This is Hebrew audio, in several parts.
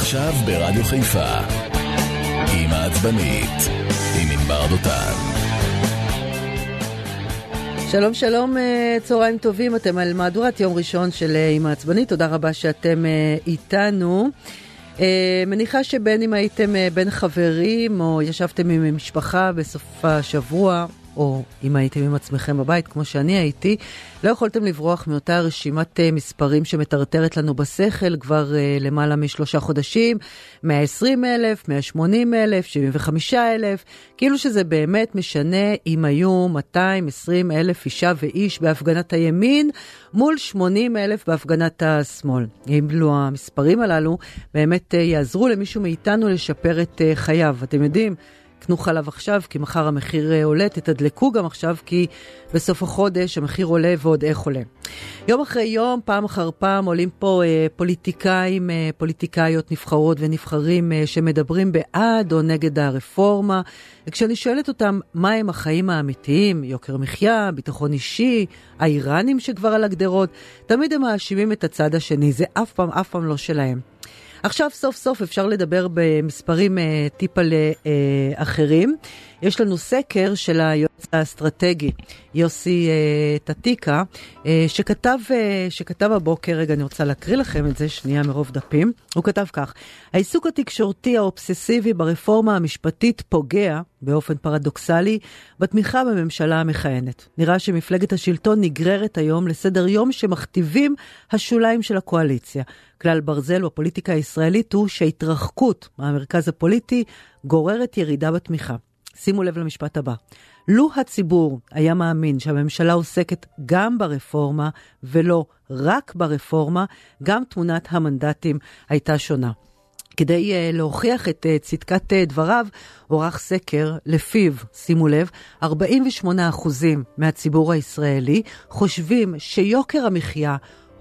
עכשיו ברדיו חיפה, עם העצבנית, עם ענבר דותן. שלום שלום, אה, צהריים טובים, אתם על מהדורת יום ראשון של אה, עם העצבנית, תודה רבה שאתם אה, איתנו. מניחה שבין אם הייתם בין חברים או ישבתם עם משפחה בסוף השבוע או אם הייתם עם עצמכם בבית, כמו שאני הייתי, לא יכולתם לברוח מאותה רשימת uh, מספרים שמטרטרת לנו בשכל כבר uh, למעלה משלושה חודשים, 120 אלף, 180 אלף, 75 אלף, כאילו שזה באמת משנה אם היו 220 אלף אישה ואיש בהפגנת הימין מול 80 אלף בהפגנת השמאל. אם לא המספרים הללו באמת uh, יעזרו למישהו מאיתנו לשפר את uh, חייו. אתם יודעים, קנו חלב עכשיו, כי מחר המחיר אה, עולה, תתדלקו גם עכשיו, כי בסוף החודש המחיר עולה ועוד איך עולה. יום אחרי יום, פעם אחר פעם, עולים פה אה, פוליטיקאים, אה, פוליטיקאיות נבחרות ונבחרים אה, שמדברים בעד או נגד הרפורמה. וכשאני שואלת אותם מה הם החיים האמיתיים, יוקר מחיה, ביטחון אישי, האיראנים שכבר על הגדרות, תמיד הם מאשימים את הצד השני, זה אף פעם, אף פעם לא שלהם. עכשיו סוף סוף אפשר לדבר במספרים אה, טיפה לאחרים. יש לנו סקר של היועץ האסטרטגי יוסי אה, טטיקה, אה, שכתב, אה, שכתב הבוקר, רגע אני רוצה להקריא לכם את זה, שנייה מרוב דפים, הוא כתב כך: העיסוק התקשורתי האובססיבי ברפורמה המשפטית פוגע, באופן פרדוקסלי, בתמיכה בממשלה המכהנת. נראה שמפלגת השלטון נגררת היום לסדר יום שמכתיבים השוליים של הקואליציה. כלל ברזל בפוליטיקה הישראלית הוא שההתרחקות מהמרכז הפוליטי גוררת ירידה בתמיכה. שימו לב למשפט הבא. לו הציבור היה מאמין שהממשלה עוסקת גם ברפורמה ולא רק ברפורמה, גם תמונת המנדטים הייתה שונה. כדי uh, להוכיח את uh, צדקת uh, דבריו, עורך סקר לפיו, שימו לב, 48% מהציבור הישראלי חושבים שיוקר המחיה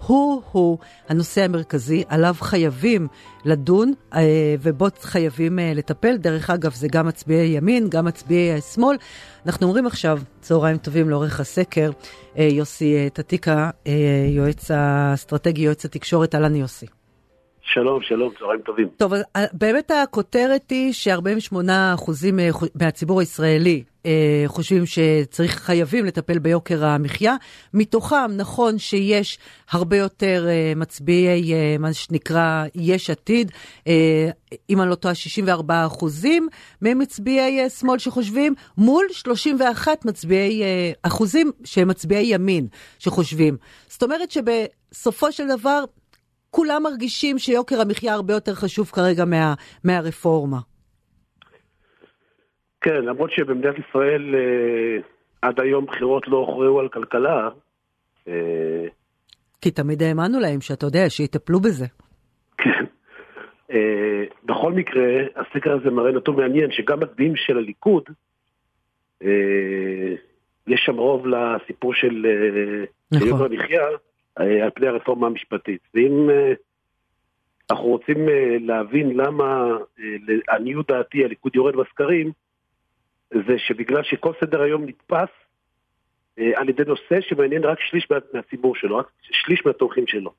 הוא-הוא הנושא המרכזי, עליו חייבים לדון אה, ובו חייבים אה, לטפל. דרך אגב, זה גם מצביעי ימין, גם מצביעי שמאל. אנחנו אומרים עכשיו, צהריים טובים לאורך הסקר, אה, יוסי טטיקה, יועץ האסטרטגי, יועץ התקשורת, אהלן יוסי. שלום, שלום, צהריים טובים. טוב, באמת הכותרת היא ש-48% מהציבור הישראלי אה, חושבים שצריך, חייבים לטפל ביוקר המחיה. מתוכם, נכון שיש הרבה יותר אה, מצביעי, אה, מה שנקרא, יש עתיד, אה, אם אני לא טועה, 64 אחוזים ממצביעי אה, שמאל שחושבים, מול 31 מצביעי, אה, אחוזים שהם מצביעי ימין שחושבים. זאת אומרת שבסופו של דבר, כולם מרגישים שיוקר המחיה הרבה יותר חשוב כרגע מה, מהרפורמה. כן, למרות שבמדינת ישראל אה, עד היום בחירות לא הוכרעו על כלכלה. אה, כי תמיד האמנו להם שאתה יודע, שיטפלו בזה. כן. אה, בכל מקרה, הסקר הזה מראה נתון מעניין, שגם מצביעים של הליכוד, יש שם רוב לסיפור של נכון. יוקר המחיה על פני הרפורמה המשפטית. ואם אנחנו רוצים להבין למה, לעניות דעתי, הליכוד יורד בסקרים, זה שבגלל שכל סדר היום נתפס אה, על ידי נושא שמעניין רק שליש מה, מהציבור שלו, רק שליש מהתומכים שלו.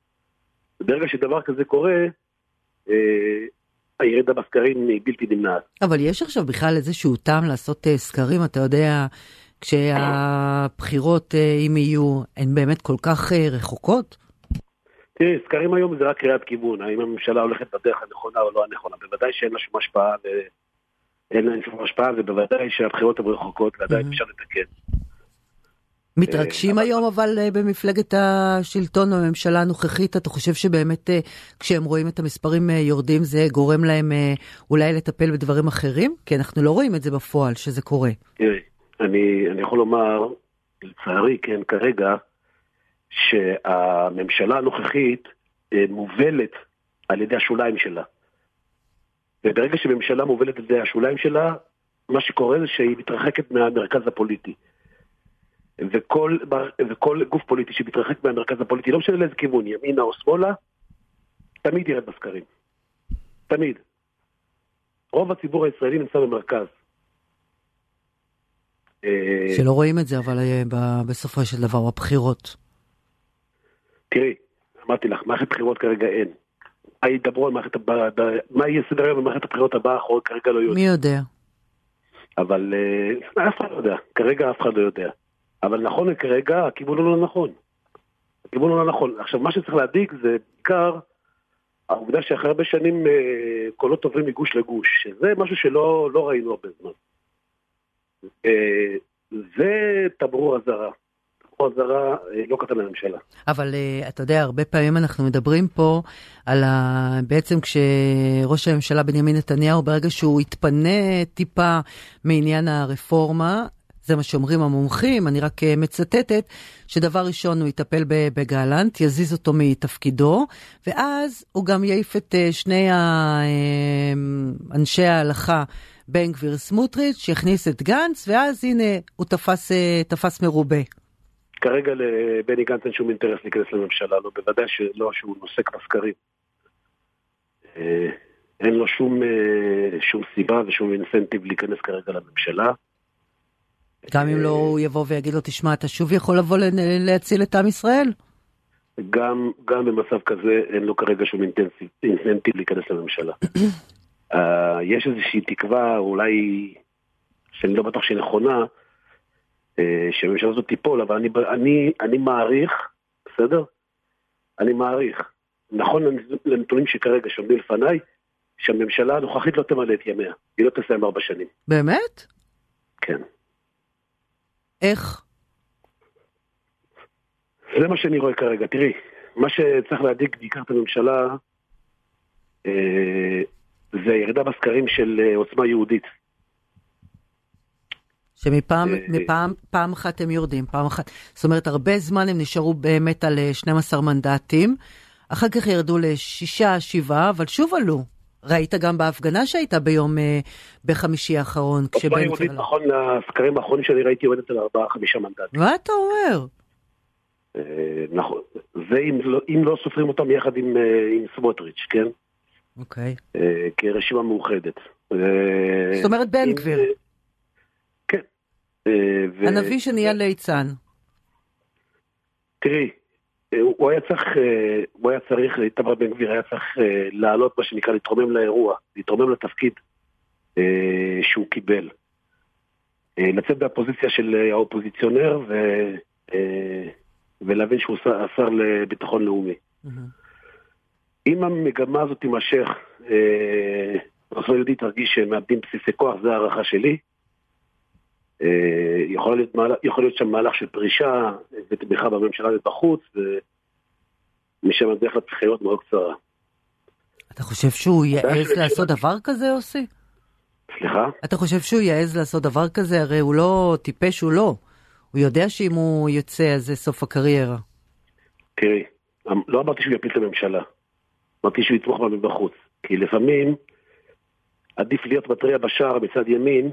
ברגע שדבר כזה קורה, אה, הירידה בסקרים היא בלתי נמנעת. אבל יש עכשיו בכלל איזשהו טעם לעשות אה, סקרים, אתה יודע, כשהבחירות, אה, אם יהיו, הן באמת כל כך אה, רחוקות? תראי, סקרים היום זה רק קריאת כיוון, האם הממשלה הולכת בדרך הנכונה או לא הנכונה. בוודאי שאין לה שום השפעה אין להם שום השפעה, ובוודאי שהבחירות הן רחוקות ועדיין אפשר לתקן. מתרגשים אה, היום אבל אה, במפלגת השלטון בממשלה הנוכחית, אתה חושב שבאמת אה, כשהם רואים את המספרים יורדים זה גורם להם אולי לטפל בדברים אחרים? כי אנחנו לא רואים את זה בפועל שזה קורה. תראי, אני, אני יכול לומר, לצערי, כן, כרגע, שהממשלה הנוכחית מובלת על ידי השוליים שלה. וברגע שממשלה מובלת על ידי השוליים שלה, מה שקורה זה שהיא מתרחקת מהמרכז הפוליטי. וכל, וכל גוף פוליטי שמתרחק מהמרכז הפוליטי, לא משנה לאיזה כיוון, ימינה או שמאלה, תמיד ירד בסקרים. תמיד. רוב הציבור הישראלי נמצא במרכז. אה, שלא רואים את זה, אבל אה, בסופו של דבר, בבחירות. תראי, אמרתי לך, מערכת בחירות כרגע אין. מה ידברו על מערכת, מה יהיה סדר היום במערכת הבחירות הבאה, אנחנו כרגע לא יודעים. מי יודע? אבל אה, אף אחד לא יודע, כרגע אף אחד לא יודע. אבל נכון כרגע, הכיוון הוא לא נכון. הכיוון הוא לא נכון. עכשיו, מה שצריך להדאיג זה בעיקר העובדה שאחרי הרבה שנים אה, קולות עוברים מגוש לגוש, שזה משהו שלא לא ראינו הרבה זמן. אה, זה תמרור אזהרה. תמרור אזהרה אה, לא קטן לממשלה. אבל אתה יודע, הרבה פעמים אנחנו מדברים פה על ה... בעצם כשראש הממשלה בנימין נתניהו, ברגע שהוא יתפנה טיפה מעניין הרפורמה, זה מה שאומרים המומחים, אני רק אה, מצטטת, שדבר ראשון הוא יטפל בגלנט, יזיז אותו מתפקידו, ואז הוא גם יעיף את אה, שני אה, אנשי ההלכה, בן גביר סמוטריץ', יכניס את גנץ, ואז הנה, הוא תפס, תפס מרובה. כרגע לבני גנץ אין שום אינטרס להיכנס לממשלה, לא, בוודאי שלא שהוא נוסק בסקרים. אין לו שום, שום סיבה ושום אינסנטיב להיכנס כרגע לממשלה. גם אם לא הוא יבוא ויגיד לו, תשמע, אתה שוב יכול לבוא להציל את עם ישראל? גם, גם במצב כזה אין לו כרגע שום אינסנטיב להיכנס לממשלה. uh, יש איזושהי תקווה, אולי, שאני לא בטוח שהיא נכונה, שהממשלה הזאת תיפול, אבל אני, אני, אני מעריך, בסדר? אני מעריך, נכון לנתונים שכרגע שעומדים לפניי, שהממשלה הנוכחית לא תמלא את ימיה, היא לא תסיים ארבע שנים. באמת? כן. איך? זה מה שאני רואה כרגע. תראי, מה שצריך להדאיג בעיקר את הממשלה אה, זה הירידה בסקרים של אה, עוצמה יהודית. שמפעם אה, פעם אחת הם יורדים, פעם אחת. זאת אומרת, הרבה זמן הם נשארו באמת על 12 אה, מנדטים, אחר כך ירדו לשישה, שבעה, אבל שוב עלו. ראית גם בהפגנה שהייתה ביום, אה, בחמישי האחרון, כשבן גביר... נכון, לסקרים האחרונים שאני ראיתי יורדת על ארבעה, חמישה מנדטים. מה אתה אומר? נכון, זה אם לא, אם לא סופרים אותם יחד עם סמוטריץ', כן? אוקיי. כרשימה מאוחדת. זאת אומרת בן גביר. כן. הנביא שנהיה ליצן. תראי, הוא היה צריך, אה, הוא היה צריך, איתמר בן גביר היה צריך אה, לעלות, מה שנקרא, להתרומם לאירוע, להתרומם לתפקיד אה, שהוא קיבל. לצאת מהפוזיציה של האופוזיציונר ו, ולהבין שהוא השר לביטחון לאומי. אם המגמה הזאת תימשך, עושה יהודי תרגיש שהם מאבדים בסיסי כוח, זו הערכה שלי. אה, יכול להיות, יכול להיות שם מהלך של פרישה ותמיכה בממשלה ובחוץ, ומשם הדרך לבחירות מאוד קצרה. אתה חושב שהוא יעז לעשות דבר כזה, יוסי? סליחה? אתה חושב שהוא יעז לעשות דבר כזה? הרי הוא לא טיפש, הוא לא. הוא יודע שאם הוא יוצא, אז זה סוף הקריירה. תראי, לא אמרתי שהוא יפיל את הממשלה. אמרתי שהוא יתמוך בה מבחוץ. כי לפעמים עדיף להיות מטריה בשער מצד ימין,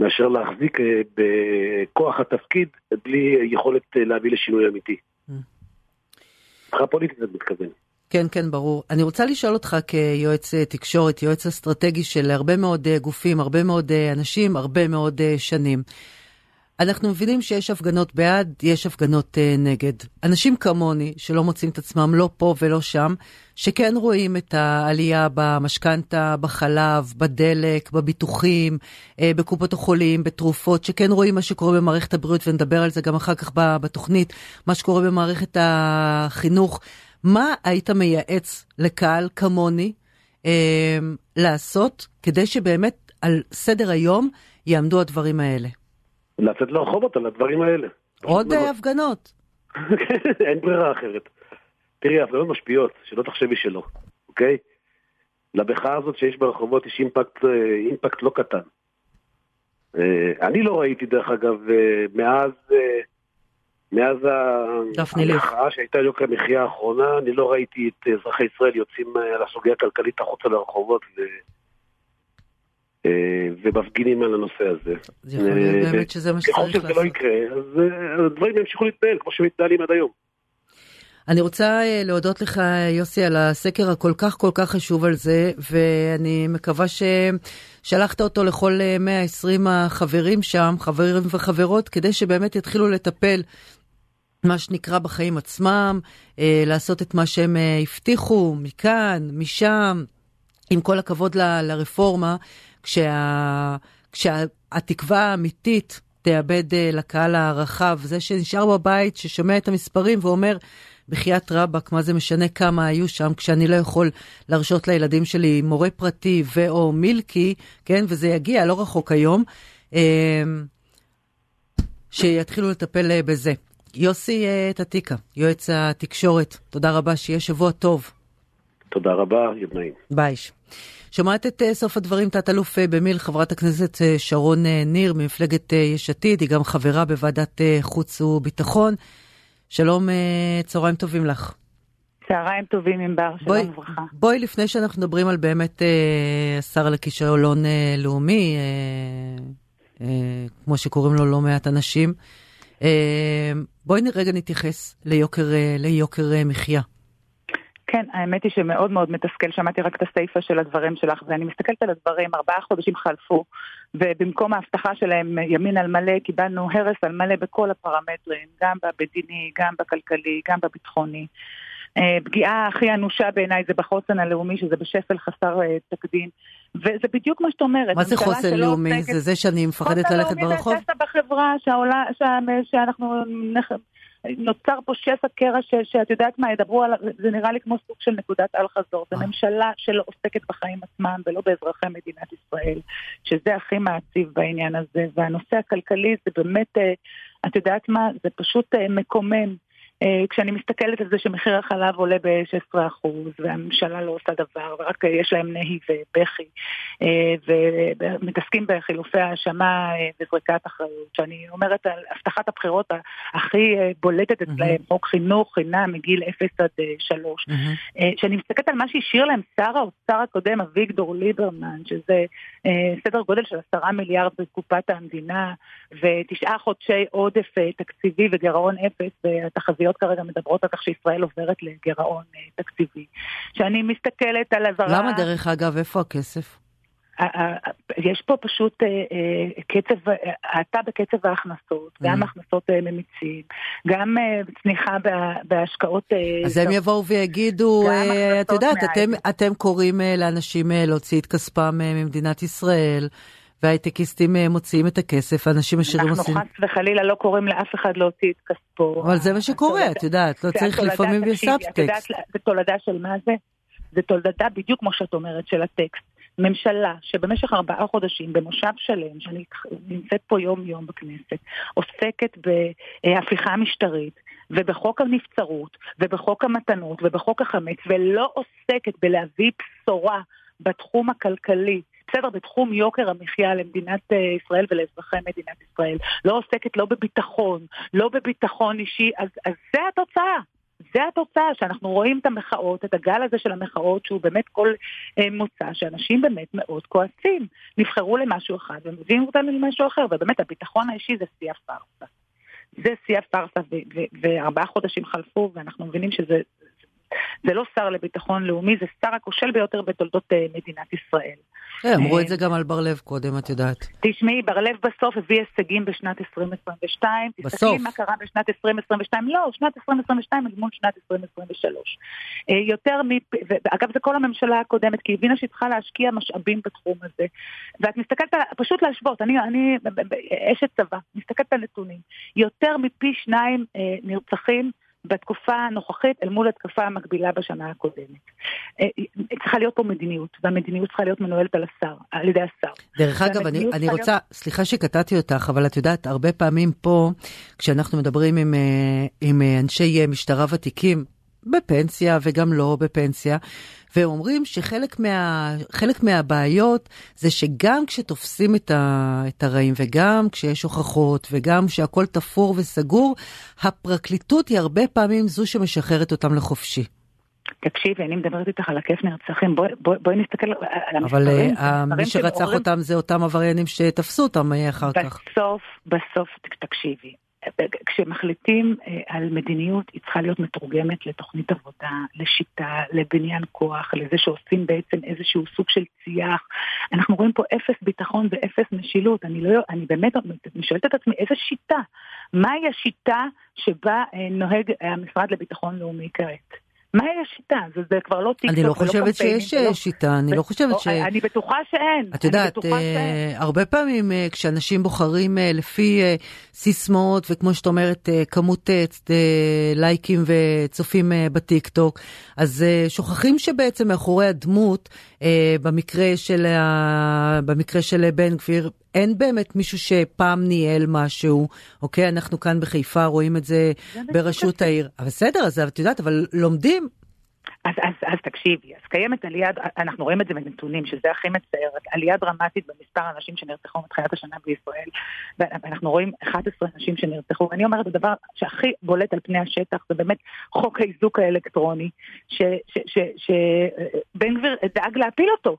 מאשר להחזיק אה, בכוח התפקיד בלי יכולת אה, להביא לשינוי אמיתי. מבחינה mm. פוליטית את מתכוון. כן, כן, ברור. אני רוצה לשאול אותך כיועץ אה, תקשורת, יועץ אסטרטגי של הרבה מאוד גופים, הרבה מאוד אנשים, הרבה מאוד שנים. אנחנו מבינים שיש הפגנות בעד, יש הפגנות uh, נגד. אנשים כמוני, שלא מוצאים את עצמם לא פה ולא שם, שכן רואים את העלייה במשכנתה, בחלב, בדלק, בביטוחים, uh, בקופות החולים, בתרופות, שכן רואים מה שקורה במערכת הבריאות, ונדבר על זה גם אחר כך בתוכנית, מה שקורה במערכת החינוך. מה היית מייעץ לקהל כמוני uh, לעשות כדי שבאמת על סדר היום יעמדו הדברים האלה? לצאת לרחובות על הדברים האלה. עוד לא- הפגנות. אין ברירה אחרת. תראי, הפגנות משפיעות, שלא תחשבי שלא, אוקיי? למחאה הזאת שיש ברחובות יש אימפקט, אה, אימפקט לא קטן. אה, אני לא ראיתי, דרך אגב, אה, מאז, מאז המחאה שהייתה יוקר המחיה האחרונה, אני לא ראיתי את אזרחי ישראל יוצאים על הסוגיה הכלכלית החוצה לרחובות אה, ומפגינים על הנושא הזה. זה יכול להיות אה, באמת שזה מה שצריך לעשות. ככל שזה לא יקרה, אז אה, הדברים ימשיכו להתנהל כמו שמתנהלים עד היום. אני רוצה להודות לך, יוסי, על הסקר הכל כך כל כך חשוב על זה, ואני מקווה ששלחת אותו לכל 120 החברים שם, חברים וחברות, כדי שבאמת יתחילו לטפל מה שנקרא בחיים עצמם, אה, לעשות את מה שהם אה, הבטיחו מכאן, משם, עם כל הכבוד ל, לרפורמה, כשה, כשהתקווה האמיתית תאבד אה, לקהל הרחב, זה שנשאר בבית, ששומע את המספרים ואומר, בחייאת רבאק, מה זה משנה כמה היו שם, כשאני לא יכול להרשות לילדים שלי מורה פרטי ו/או מילקי, כן, וזה יגיע, לא רחוק היום, אה, שיתחילו לטפל אה, בזה. יוסי טטיקה, יועץ התקשורת, תודה רבה, שיהיה שבוע טוב. תודה רבה, יום נעים. ביי. שומעת את סוף הדברים, תת-אלוף במיל, חברת הכנסת שרון ניר ממפלגת יש עתיד, היא גם חברה בוועדת חוץ וביטחון. שלום, צהריים טובים לך. צהריים טובים, ענבר, שלום וברכה. בואי, לפני שאנחנו מדברים על באמת השר לכישלון לאומי, כמו שקוראים לו לא מעט אנשים, בואי רגע נתייחס ליוקר, ליוקר מחיה. כן, האמת היא שמאוד מאוד מתסכל, שמעתי רק את הסיפה של הדברים שלך, ואני מסתכלת על הדברים, ארבעה חודשים חלפו, ובמקום ההבטחה שלהם ימין על מלא, קיבלנו הרס על מלא בכל הפרמטרים, גם במדיני, גם בכלכלי, גם בביטחוני. פגיעה הכי אנושה בעיניי זה בחוסן הלאומי, שזה בשפל חסר תקדים. וזה בדיוק מה שאת אומרת. מה זה חוסן לאומי? זה זה שאני מפחדת ללכת ברחוב? חוסן לאומי זה בחברה, שהעולה, שאנחנו נוצר פה שפע קרע שאת יודעת מה, ידברו על, זה נראה לי כמו סוג של נקודת אל חזור. זו אה. ממשלה שלא עוסקת בחיים עצמם ולא באזרחי מדינת ישראל, שזה הכי מעציב בעניין הזה. והנושא הכלכלי זה באמת, אה, את יודעת מה, זה פשוט אה, מקומם. אה, כשאני מסתכלת על זה שמחיר החלב עולה ב-16% והממשלה לא עושה דבר ורק יש להם נהי ובכי אה, ומתעסקים בחילופי האשמה אה, וזריקת אחריות, שאני אומרת על הבטחת הבחירות הכי בולטת אצלהם, חוק חינוך חינם מגיל 0 עד 3, כשאני מסתכלת על מה שהשאיר להם שר האוצר הקודם אביגדור ליברמן, שזה סדר גודל של 10 מיליארד בקופת המדינה ותשעה חודשי עודף תקציבי וגירעון אפס והתחזיות התחזיות כרגע מדברות על כך שישראל עוברת לגירעון אה, תקציבי. כשאני מסתכלת על אזהרה... למה דרך אגב, איפה הכסף? יש פה פשוט אה, אה, קצב, האטה בקצב ההכנסות, mm. גם הכנסות ממיצים, גם צניחה בהשקעות. אז הם יבואו ויגידו, את יודעת, אתם קוראים לאנשים להוציא את כספם ממדינת ישראל. והייטקיסטים אה, מוציאים את הכסף, אנשים עשירים עושים... אנחנו חס וחלילה לא קוראים לאף אחד להוציא את כספו. אבל זה מה שקורה, את יודעת, לא צריך לפעמים בסאבטקסט. זה תולדה של מה זה? זה תולדה בדיוק כמו שאת אומרת, של הטקסט. ממשלה שבמשך ארבעה חודשים במושב שלם, שאני נמצאת פה יום יום בכנסת, עוסקת בהפיכה משטרית ובחוק הנבצרות ובחוק המתנות ובחוק החמץ ולא עוסקת בלהביא בשורה בתחום הכלכלי בסדר, בתחום יוקר המחיה למדינת אה, ישראל ולאזרחי מדינת ישראל. לא עוסקת לא בביטחון, לא בביטחון אישי, אז, אז זה התוצאה. זה התוצאה, שאנחנו רואים את המחאות, את הגל הזה של המחאות, שהוא באמת כל אה, מוצא, שאנשים באמת מאוד כועסים. נבחרו למשהו אחד ומביאים אותנו למשהו אחר, ובאמת הביטחון האישי זה שיא הפארסה. זה שיא הפארסה, וארבעה חודשים חלפו, ואנחנו מבינים שזה זה לא שר לביטחון לאומי, זה שר הכושל ביותר בתולדות אה, מדינת ישראל. כן, אמרו את זה גם על בר-לב קודם, את יודעת. תשמעי, בר-לב בסוף הביא הישגים בשנת 2022. בסוף. תסתכלי מה קרה בשנת 2022. לא, שנת 2022 אל מול שנת 2023. אה, יותר מ... ואגב, זה כל הממשלה הקודמת, כי היא הבינה שהיא צריכה להשקיע משאבים בתחום הזה. ואת מסתכלת, פשוט להשוות, אני, אני אשת צבא, מסתכלת על נתונים. יותר מפי שניים אה, נרצחים. בתקופה הנוכחית אל מול התקופה המקבילה בשנה הקודמת. אה, צריכה להיות פה מדיניות, והמדיניות צריכה להיות מנוהלת על השר, על ידי השר. דרך אגב, אני, אני רוצה, להיות... סליחה שקטעתי אותך, אבל את יודעת, הרבה פעמים פה, כשאנחנו מדברים עם, אה, עם אה, אנשי משטרה ותיקים, בפנסיה וגם לא בפנסיה, והם אומרים שחלק מה, מהבעיות זה שגם כשתופסים את, ה, את הרעים וגם כשיש הוכחות וגם כשהכול תפור וסגור, הפרקליטות היא הרבה פעמים זו שמשחררת אותם לחופשי. תקשיבי, אני מדברת איתך על הכיף נרצחים, בואי בוא, בוא נסתכל על המספרים. אבל uh, מי שרצח אותם זה אותם עבריינים שתפסו אותם אה, אחר בסוף, כך. בסוף, בסוף, תקשיבי, כשמחליטים אה, על מדיניות, היא צריכה להיות מתורגמת לתוכנית עבודה, לשיטה, לבניין כוח, לזה שעושים בעצם איזשהו סוג של צי"ח. אנחנו רואים פה אפס ביטחון ואפס משילות. אני, לא, אני באמת שואלת את עצמי, איזה שיטה? מהי השיטה שבה נוהג המשרד לביטחון לאומי כעת? מהי השיטה? זה, זה כבר לא טיקטוק אני לא חושבת שיש לא... שיטה, אני לא חושבת ש... אני בטוחה שאין. את יודעת, אה, הרבה פעמים אה, כשאנשים בוחרים אה, לפי אה, סיסמאות, וכמו שאת אומרת, אה, כמות אה, אה, לייקים וצופים אה, בטיקטוק, אז אה, שוכחים שבעצם מאחורי הדמות, אה, במקרה, של, אה, במקרה של בן גביר, אין באמת מישהו שפעם ניהל משהו, אוקיי? אנחנו כאן בחיפה רואים את זה בראשות העיר. אבל בסדר, אז את יודעת, אבל לומדים. אז, אז, אז תקשיבי, אז קיימת עלייה, אנחנו רואים את זה בנתונים, שזה הכי מצער, עלייה דרמטית במספר האנשים שנרצחו מתחילת השנה בישראל, ואנחנו רואים 11 אנשים שנרצחו, ואני אומרת, הדבר שהכי בולט על פני השטח זה באמת חוק האיזוק האלקטרוני, שבן גביר דאג להפיל אותו.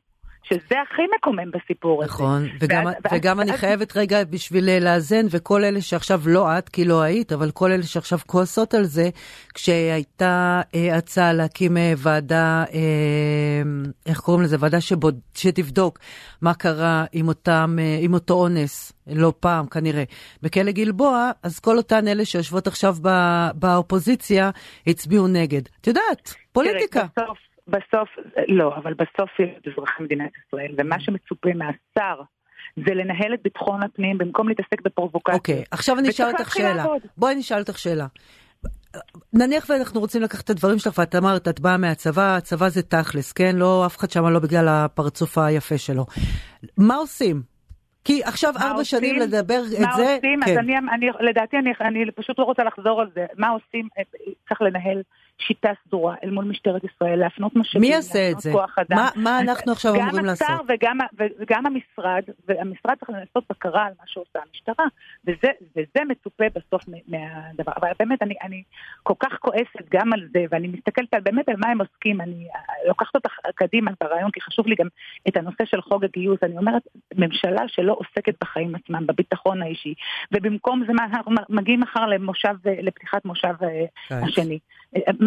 שזה הכי מקומם בסיפור הזה. נכון, וגם, ואז, וגם ואז, אני חייבת רגע בשביל אה, לאזן, וכל אלה שעכשיו לא את, כי לא היית, אבל כל אלה שעכשיו כועסות על זה, כשהייתה אה, הצעה להקים אה, ועדה, אה, איך קוראים לזה? ועדה שבוד, שתבדוק מה קרה עם, אותם, אה, עם אותו אונס, לא פעם כנראה, בכלא גלבוע, אז כל אותן אלה שיושבות עכשיו בא, באופוזיציה הצביעו נגד. את יודעת, פוליטיקה. תראי, בסוף... בסוף, לא, אבל בסוף יש אזרחי מדינת ישראל, ומה שמצופה מהשר זה לנהל את ביטחון הפנים במקום להתעסק בפרובוקציה. אוקיי, okay, עכשיו אני אשאל אותך שאלה. בואי נשאל אותך שאלה. נניח ואנחנו רוצים לקחת את הדברים שלך, ואת אמרת, את באה מהצבא, הצבא זה תכלס, כן? לא, אף אחד שם לא בגלל הפרצוף היפה שלו. מה עושים? כי עכשיו ארבע שנים לדבר את זה, מה עושים? כן. אז אני, אני, לדעתי, אני, אני פשוט לא רוצה לחזור על זה. מה עושים? צריך לנהל שיטה סדורה אל מול משטרת ישראל, להפנות משאבים, מי יעשה את זה? מה, מה אנחנו עכשיו אמורים לעשות? גם השר וגם, וגם המשרד, והמשרד צריך לעשות בקרה על מה שעושה המשטרה, וזה, וזה מצופה בסוף מהדבר. אבל באמת, אני, אני כל כך כועסת גם על זה, ואני מסתכלת על באמת על מה הם עוסקים, אני לוקחת אותך קדימה ברעיון, כי חשוב לי גם את הנושא של חוק הגיוס. אני אומרת, ממשלה שלא עוסקת בחיים עצמם, בביטחון האישי, ובמקום זה, אנחנו מגיעים מחר למושב, לפתיחת מושב אה, השני.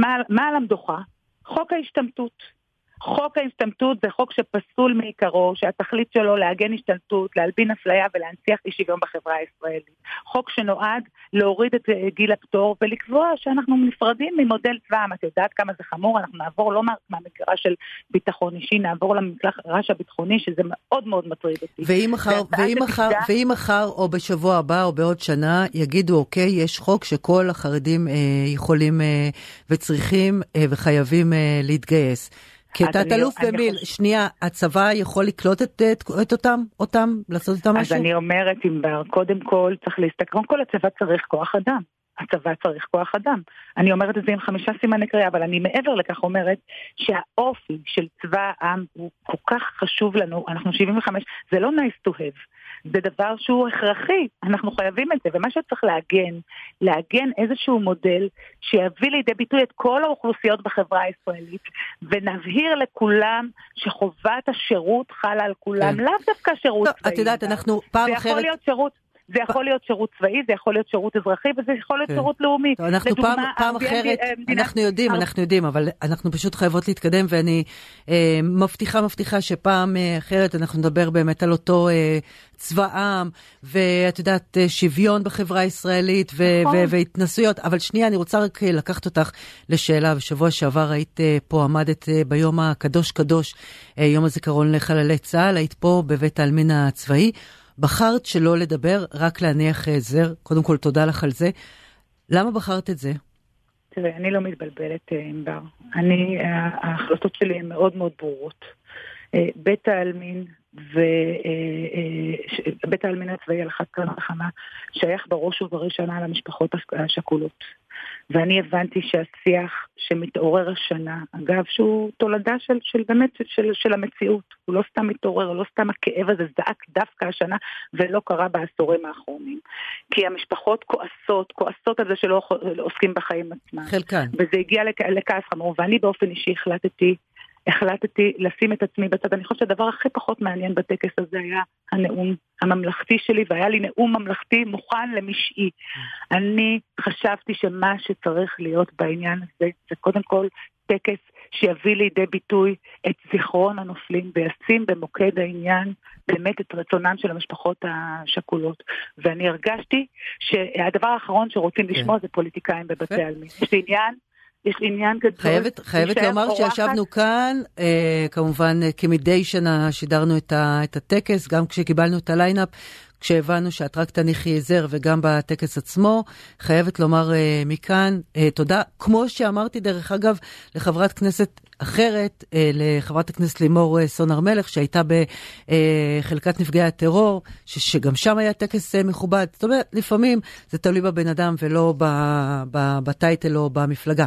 מה, מה על המדוכה? חוק ההשתמטות. חוק ההשתמטות זה חוק שפסול מעיקרו, שהתכלית שלו להגן השתלטות, להלבין אפליה ולהנציח אי שוויון בחברה הישראלית. חוק שנועד להוריד את אה, גיל הפטור ולקבוע שאנחנו נפרדים ממודל צבא העם. את יודעת כמה זה חמור? אנחנו נעבור לא מהמגרש של ביטחון אישי, נעבור למגרש הביטחוני, שזה מאוד מאוד מטריד אותי. ואם מחר, ואם מחר, ואם מחר או בשבוע הבא או בעוד שנה יגידו, אוקיי, יש חוק שכל החרדים אה, יכולים אה, וצריכים אה, וחייבים אה, להתגייס. כתת-אלוף במיל, שנייה, הצבא יכול לקלוט את, את, את אותם, אותם, לעשות איתם משהו? אז אני אומרת, ענבר, קודם כל צריך להסתכל, קודם כל הצבא צריך כוח אדם. הצבא צריך כוח אדם. אני אומרת את זה עם חמישה סימני קריאה, אבל אני מעבר לכך אומרת שהאופי של צבא העם הוא כל כך חשוב לנו, אנחנו 75, זה לא nice to have. זה דבר שהוא הכרחי, אנחנו חייבים את זה, ומה שצריך לעגן, לעגן איזשהו מודל שיביא לידי ביטוי את כל האוכלוסיות בחברה הישראלית, ונבהיר לכולם שחובת השירות חלה על כולם, כן. לאו דווקא שירות צבאי. את יודעת, אנחנו פעם אחרת... זה יכול להיות שירות... זה יכול להיות שירות צבאי, זה יכול להיות שירות אזרחי, וזה יכול להיות כן. שירות לאומי. אנחנו לדוגמה, פעם, פעם אחרת, מדינת... אנחנו יודעים, אנחנו יודעים, אבל אנחנו פשוט חייבות להתקדם, ואני אה, מבטיחה, מבטיחה שפעם אה, אחרת אנחנו נדבר באמת על אותו אה, צבא עם, ואת יודעת, אה, שוויון בחברה הישראלית, ו- נכון. ו- והתנסויות. אבל שנייה, אני רוצה רק אה, לקחת אותך לשאלה. בשבוע שעבר היית אה, פה, עמדת ביום הקדוש קדוש, יום הזיכרון לחללי צה"ל, היית פה בבית העלמין הצבאי. בחרת שלא לדבר, רק להניח אה, זר. קודם כל, תודה לך על זה. למה בחרת את זה? תראה, אני לא מתבלבלת, אה, ענבר. אני, אה, ההחלטות שלי הן מאוד מאוד ברורות. בית העלמין ובית העלמין הצבאי על אחת כמה וכמה שייך בראש ובראשונה למשפחות השכולות. ואני הבנתי שהשיח שמתעורר השנה, אגב, שהוא תולדה של, של באמת, של, של המציאות, הוא לא סתם מתעורר, לא סתם הכאב הזה זעק דווקא השנה, ולא קרה בעשורים האחרונים. כי המשפחות כועסות, כועסות על זה שלא עוסקים בחיים עצמם. חלקן. וזה הגיע לכעס חמור, ואני באופן אישי החלטתי החלטתי לשים את עצמי בצד. אני חושבת שהדבר הכי פחות מעניין בטקס הזה היה הנאום הממלכתי שלי, והיה לי נאום ממלכתי מוכן למשעי. אני חשבתי שמה שצריך להיות בעניין הזה זה קודם כל טקס שיביא לידי ביטוי את זיכרון הנופלים וישים במוקד העניין באמת את רצונן של המשפחות השכולות. ואני הרגשתי שהדבר האחרון שרוצים כן. לשמוע זה פוליטיקאים בבתי עלמין. יש לי עניין יש עניין גדול. חייבת, חייבת לומר אורחת. שישבנו כאן, אה, כמובן כמדי שנה שידרנו את, ה, את הטקס, גם כשקיבלנו את הליינאפ, כשהבנו שאת רק תניחי זר וגם בטקס עצמו. חייבת לומר אה, מכאן אה, תודה. כמו שאמרתי, דרך אגב, לחברת כנסת אחרת, אה, לחברת הכנסת לימור אה, סון הר מלך, שהייתה בחלקת אה, נפגעי הטרור, ש, שגם שם היה טקס אה, מכובד. זאת אומרת, לפעמים זה תלוי בבן אדם ולא בטייטל או במפלגה.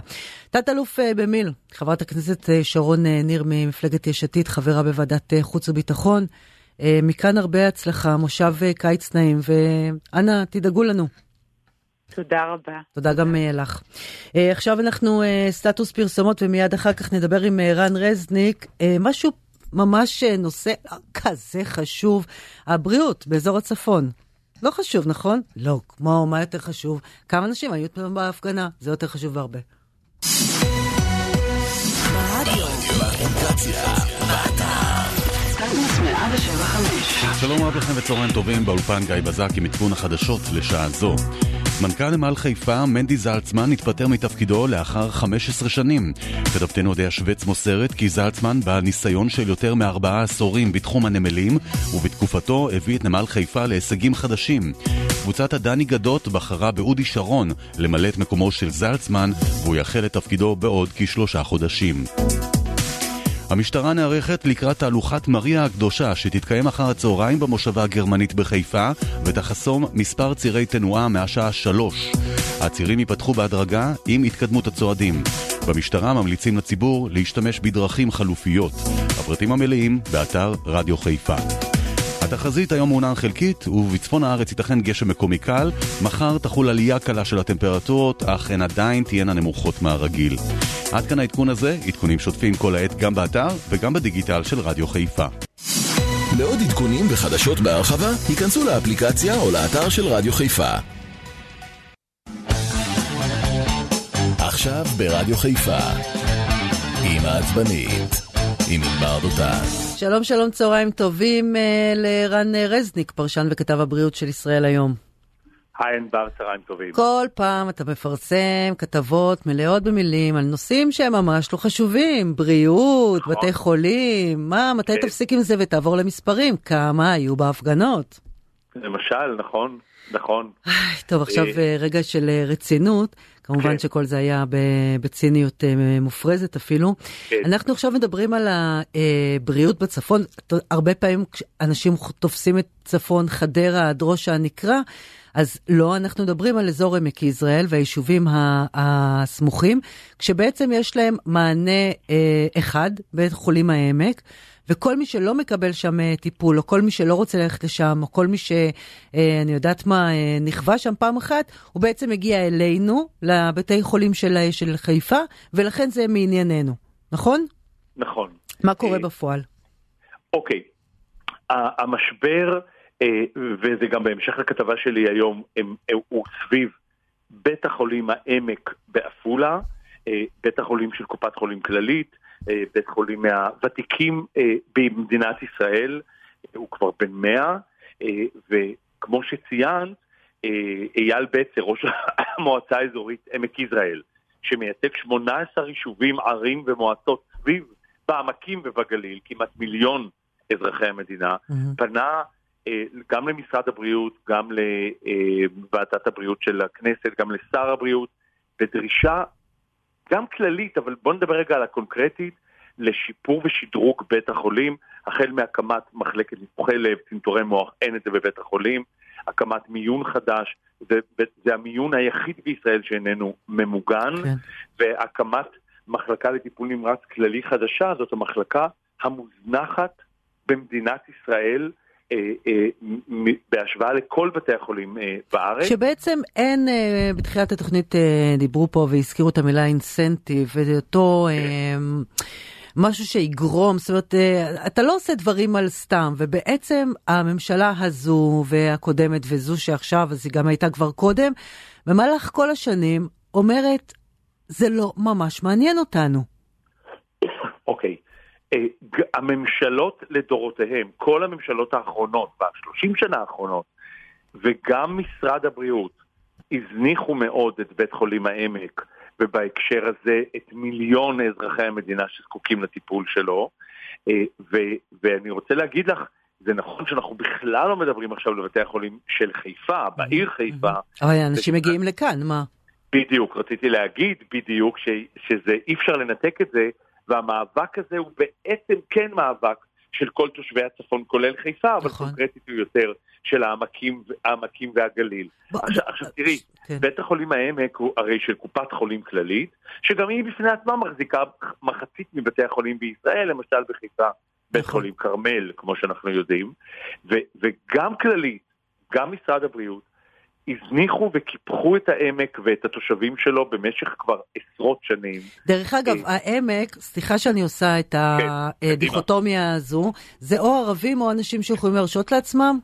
תת-אלוף אה, במיל, חברת הכנסת אה, שרון אה, ניר ממפלגת יש עתיד, חברה בוועדת אה, חוץ וביטחון. אה, מכאן הרבה הצלחה, מושב אה, קיץ נעים, ואנא, תדאגו לנו. תודה רבה. תודה גם אה, לך. עכשיו אנחנו סטטוס פרסומות ומיד אחר כך נדבר עם רן רזניק. משהו ממש נושא כזה חשוב, הבריאות באזור הצפון. לא חשוב, נכון? לא, כמו מה יותר חשוב? כמה אנשים היו בהפגנה, זה יותר חשוב בהרבה. שלום רב לכם וצהריים טובים באולפן גיא בזק עם עדכון החדשות לשעה זו. מנכ"ל נמל חיפה, מנדי זלצמן, התפטר מתפקידו לאחר 15 שנים. כתבתנו אודיה שווץ מוסרת כי זלצמן בעל ניסיון של יותר מארבעה עשורים בתחום הנמלים, ובתקופתו הביא את נמל חיפה להישגים חדשים. קבוצת הדני גדות בחרה באודי שרון למלא את מקומו של זלצמן, והוא יחל את תפקידו בעוד כשלושה חודשים. המשטרה נערכת לקראת תהלוכת מריה הקדושה שתתקיים אחר הצהריים במושבה הגרמנית בחיפה ותחסום מספר צירי תנועה מהשעה שלוש. הצירים ייפתחו בהדרגה עם התקדמות הצועדים. במשטרה ממליצים לציבור להשתמש בדרכים חלופיות. הפרטים המלאים באתר רדיו חיפה. התחזית היום מעונן חלקית, ובצפון הארץ ייתכן גשם מקומי קל. מחר תחול עלייה קלה של הטמפרטורות, אך הן עדיין תהיינה נמוכות מהרגיל. עד כאן העדכון הזה, עדכונים שוטפים כל העת גם באתר וגם בדיגיטל של רדיו חיפה. לעוד עדכונים וחדשות בהרחבה, היכנסו לאפליקציה או לאתר של רדיו חיפה. עכשיו ברדיו חיפה, עם העצבנית, עם ענבר דותן. שלום שלום צהריים טובים uh, לרן רזניק, פרשן וכתב הבריאות של ישראל היום. היי ענבר, צהריים טובים. כל פעם אתה מפרסם כתבות מלאות במילים על נושאים שהם ממש לא חשובים, בריאות, נכון. בתי חולים, מה, מתי כן. תפסיק עם זה ותעבור למספרים? כמה היו בהפגנות? למשל, נכון, נכון. טוב, עכשיו אה, אה, רגע של רצינות. כמובן כן. שכל זה היה בציניות אה, מופרזת אפילו. כן. אנחנו עכשיו מדברים על הבריאות בצפון. הרבה פעמים אנשים תופסים את צפון חדרה עד ראש הנקרה. אז לא, אנחנו מדברים על אזור עמק יזרעאל והיישובים הסמוכים, כשבעצם יש להם מענה אה, אחד, בית חולים העמק, וכל מי שלא מקבל שם אה, טיפול, או כל מי שלא רוצה ללכת לשם, או כל מי שאני אה, יודעת מה, אה, נכווה שם פעם אחת, הוא בעצם מגיע אלינו, לבתי חולים של, של חיפה, ולכן זה מענייננו, נכון? נכון. מה קורה בפועל? אוקיי, המשבר, וזה גם בהמשך לכתבה שלי היום, הוא סביב בית החולים העמק בעפולה, בית החולים של קופת חולים כללית, בית חולים מהוותיקים אה, במדינת ישראל, הוא כבר בן מאה, אה, וכמו שציינת, אייל בצר, ראש המועצה האזורית עמק יזרעאל, שמייצג 18 יישובים, ערים ומועצות סביב, בעמקים ובגליל, כמעט מיליון אזרחי המדינה, mm-hmm. פנה גם למשרד הבריאות, גם לוועדת הבריאות של הכנסת, גם לשר הבריאות, בדרישה גם כללית, אבל בואו נדבר רגע על הקונקרטית, לשיפור ושדרוג בית החולים, החל מהקמת מחלקת ניתוחי לב, צנתורי מוח, אין את זה בבית החולים, הקמת מיון חדש, זה, זה המיון היחיד בישראל שאיננו ממוגן, כן. והקמת מחלקה לטיפול נמרץ כללי חדשה, זאת המחלקה המוזנחת במדינת ישראל, בהשוואה לכל בתי החולים אה, בארץ. שבעצם אין, בתחילת התוכנית דיברו פה והזכירו את המילה אינסנטיב, ואותו... כן. משהו שיגרום, זאת אומרת, אתה לא עושה דברים על סתם, ובעצם הממשלה הזו והקודמת וזו שעכשיו, אז היא גם הייתה כבר קודם, במהלך כל השנים אומרת, זה לא ממש מעניין אותנו. אוקיי. אה, הממשלות לדורותיהם, כל הממשלות האחרונות, ב-30 שנה האחרונות, וגם משרד הבריאות, הזניחו מאוד את בית חולים העמק, ובהקשר הזה את מיליון אזרחי המדינה שזקוקים לטיפול שלו. אה, ו- ואני רוצה להגיד לך, זה נכון שאנחנו בכלל לא מדברים עכשיו לבתי החולים של חיפה, בעיר חיפה. אבל אנשים מגיעים לכאן, מה? בדיוק, רציתי להגיד בדיוק ש, שזה, אי אפשר לנתק את זה, והמאבק הזה הוא בעצם כן מאבק של כל תושבי הצפון, כולל חיפה, אבל נכון. קונקרטית הוא יותר של העמקים, העמקים והגליל. עכשיו, עכשיו תראי, כן. בית החולים העמק הוא הרי של קופת חולים כללית, שגם היא בפני עצמה מחזיקה מחצית מבתי החולים בישראל, למשל בחיפה, בית נכון. חולים כרמל, כמו שאנחנו יודעים, ו, וגם כללית, גם משרד הבריאות, הזניחו וקיפחו את העמק ואת התושבים שלו במשך כבר עשרות שנים. דרך אגב, אה, העמק, סליחה שאני עושה את כן, הדיכוטומיה הזו, זה או ערבים או אנשים שיכולים להרשות לעצמם?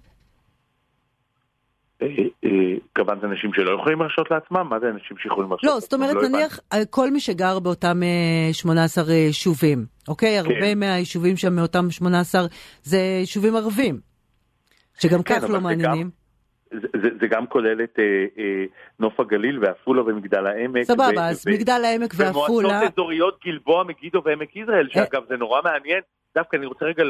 אה, אה, התכוונת אנשים שלא יכולים להרשות לעצמם? מה זה אנשים שיכולים להרשות לעצמם? לא, זאת אומרת, לא נניח כל מי שגר באותם 18 יישובים, אוקיי? כן. הרבה מהיישובים שם, מאותם 18, זה יישובים ערבים, שגם כן, כך לא מעניינים. זה, זה, זה גם כולל את אה, אה, נוף הגליל ועפולה ומגדל העמק. סבבה, ו- אז ו- מגדל העמק ועפולה... ומועצות אזוריות גלבוע, מגידו ועמק יזרעאל, אה. שאגב זה נורא מעניין, דווקא אני רוצה רגע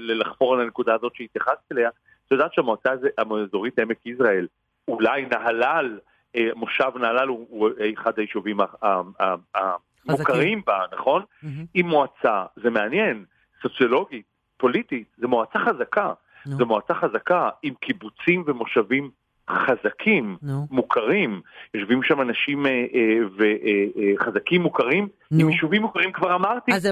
לחפור על הנקודה הזאת שהתייחסת אליה. את יודעת שהמועצה האזורית עמק יזרעאל, אולי נהלל, אה, מושב נהלל הוא, הוא אחד היישובים המוכרים בה, נכון? Mm-hmm. עם מועצה, זה מעניין, סוציולוגית, פוליטית, זו מועצה חזקה. No. זו מועצה חזקה עם קיבוצים ומושבים חזקים, no. מוכרים. יושבים שם אנשים אה, אה, אה, חזקים, מוכרים, no. עם יישובים מוכרים כבר אמרתי. אז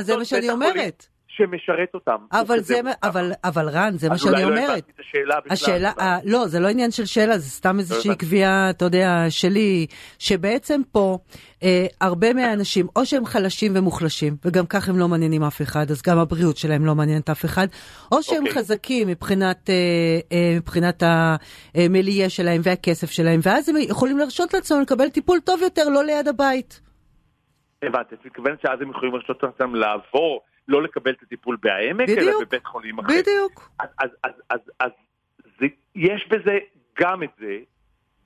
זה מה שאני אומרת. שמשרת אותם. אבל זה, אבל, אבל רן, זה מה שאני אומרת. אז אולי לא הבנתי את השאלה בכלל. השאלה, ה, לא, זה לא עניין של שאלה, זה סתם איזושהי לא קביעה, אתה יודע, שלי, שבעצם פה אה, הרבה מהאנשים, או שהם חלשים ומוחלשים, וגם כך הם לא מעניינים אף אחד, אז גם הבריאות שלהם לא מעניינת אף אחד, או שהם okay. אוקיי. חזקים מבחינת, אה, אה, מבחינת המיליה שלהם והכסף שלהם, ואז הם יכולים להרשות לעצמם לקבל טיפול טוב יותר, לא ליד הבית. הבנתי, את מתכוונת שאז הם יכולים להרשות לעצמם לעבור לא לקבל את הטיפול בעמק, בדיוק, אלא בבית חולים אחר. בדיוק. אז, אז, אז, אז, אז זה, יש בזה גם את זה,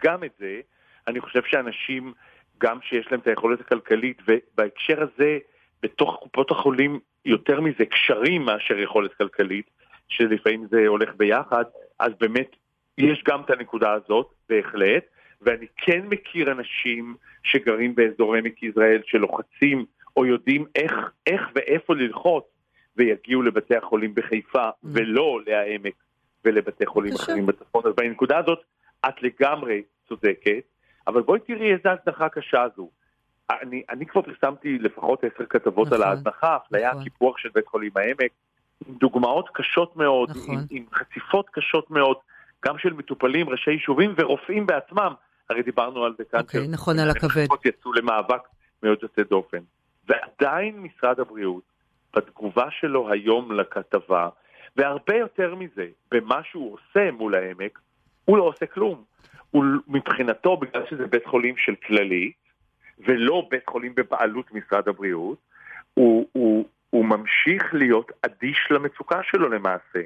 גם את זה. אני חושב שאנשים, גם שיש להם את היכולת הכלכלית, ובהקשר הזה, בתוך קופות החולים, יותר מזה קשרים מאשר יכולת כלכלית, שלפעמים זה הולך ביחד, אז באמת יש גם את הנקודה הזאת, בהחלט, ואני כן מכיר אנשים שגרים באזור עמק יזרעאל שלוחצים או יודעים איך, איך ואיפה ללחוץ ויגיעו לבתי החולים בחיפה mm. ולא להעמק ולבתי חולים קשה. אחרים בצפון. אז בנקודה הזאת את לגמרי צודקת, אבל בואי תראי איזה הזנחה קשה זו. אני, אני כבר פרסמתי לפחות עשר כתבות נכון, על ההזנחה, אפליה, נכון. קיפוח של בית חולים העמק, עם דוגמאות קשות מאוד, נכון. עם, עם חשיפות קשות מאוד, גם של מטופלים, ראשי יישובים ורופאים בעצמם. הרי דיברנו על זה כאן. אוקיי, נכון, על הכבד. יצאו למאבק מאוד יוצא דופן. ועדיין משרד הבריאות, בתגובה שלו היום לכתבה, והרבה יותר מזה, במה שהוא עושה מול העמק, הוא לא עושה כלום. הוא מבחינתו, בגלל שזה בית חולים של כללית, ולא בית חולים בבעלות משרד הבריאות, הוא, הוא, הוא ממשיך להיות אדיש למצוקה שלו למעשה.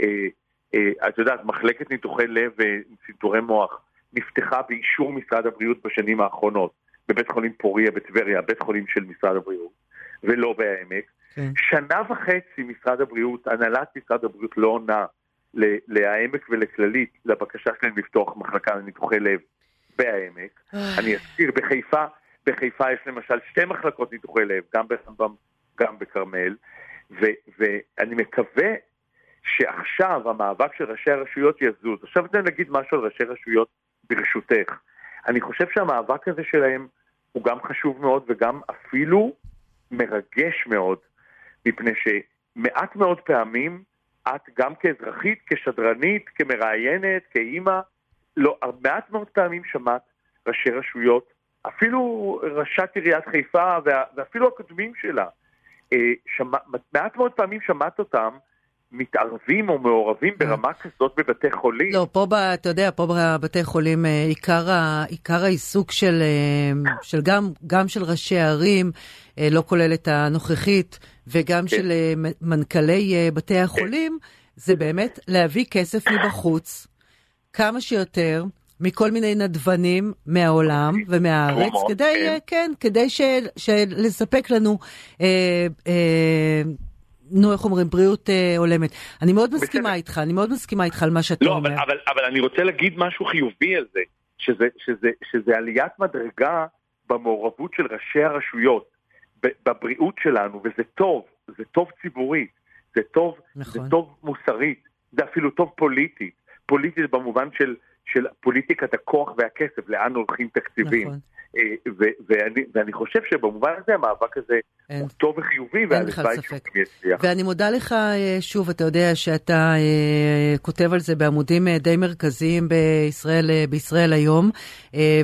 אה, אה, את יודעת, מחלקת ניתוחי לב וצנתורי מוח נפתחה באישור משרד הבריאות בשנים האחרונות. בבית חולים פוריה בטבריה, בית חולים של משרד הבריאות, ולא בהעמק. כן. שנה וחצי משרד הבריאות, הנהלת משרד הבריאות לא עונה להעמק ולכללית לבקשה שלהם לפתוח מחלקה לניתוחי לב בהעמק. אני אזכיר, בחיפה, בחיפה יש למשל שתי מחלקות ניתוחי לב, גם ברמב"ם, גם בכרמל, ואני מקווה שעכשיו המאבק של ראשי הרשויות יזוז. עכשיו אני נגיד משהו על ראשי רשויות ברשותך. אני חושב שהמאבק הזה שלהם הוא גם חשוב מאוד וגם אפילו מרגש מאוד, מפני שמעט מאוד פעמים את גם כאזרחית, כשדרנית, כמראיינת, כאימא, לא, מעט מאוד פעמים שמעת ראשי רשויות, אפילו ראשת עיריית חיפה ואפילו הקודמים שלה, אה, שמע, מעט מאוד פעמים שמעת אותם מתערבים או מעורבים ברמה כזאת בבתי חולים. לא, פה, אתה יודע, פה בבתי חולים עיקר, עיקר העיסוק של, של גם, גם של ראשי הערים, לא כולל את הנוכחית, וגם כן. של מנכ"לי בתי החולים, כן. זה באמת להביא כסף מבחוץ, כמה שיותר. מכל מיני נדבנים מהעולם ומהארץ, כדי, כן, כן כדי לספק לנו, אה, אה, נו, איך אומרים, בריאות אה, הולמת. אני מאוד מסכימה בסדר. איתך, אני מאוד מסכימה איתך על מה שאתה לא, אומר. לא, אבל, אבל, אבל אני רוצה להגיד משהו חיובי על זה, שזה, שזה, שזה עליית מדרגה במעורבות של ראשי הרשויות, בבריאות שלנו, וזה טוב, זה טוב ציבורית, זה טוב, נכון. זה טוב מוסרית, זה אפילו טוב פוליטית. פוליטית במובן של של פוליטיקת הכוח והכסף, לאן הולכים תקציבים. נכון. אה, ואני, ואני חושב שבמובן הזה המאבק הזה אין, הוא טוב וחיובי, והלוואי שהוא יצליח. ואני מודה לך אה, שוב, אתה יודע שאתה אה, כותב על זה בעמודים די מרכזיים בישראל, בישראל היום,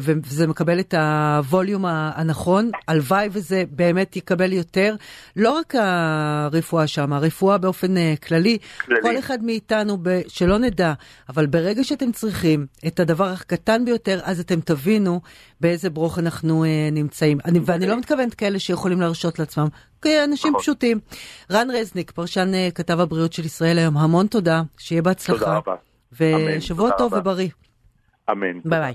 וזה מקבל את הווליום הנכון. הלוואי וזה באמת יקבל יותר. לא רק הרפואה שם, הרפואה באופן כללי. כללי. כל אחד מאיתנו, ב, שלא נדע, אבל ברגע שאתם צריכים את הדבר הקטן ביותר, אז אתם תבינו באיזה ברוך אנחנו אה, נמצאים. אני, ואני לא מתכוונת כאלה שיכולים להרשות לעצמם, כאנשים נכון. פשוטים. רן רזניק, פרשן אה, כתב הבריאות של ישראל היום, המון תודה, שיהיה בהצלחה. תודה רבה. ושבוע טוב רבה. ובריא. אמן. ביי ביי.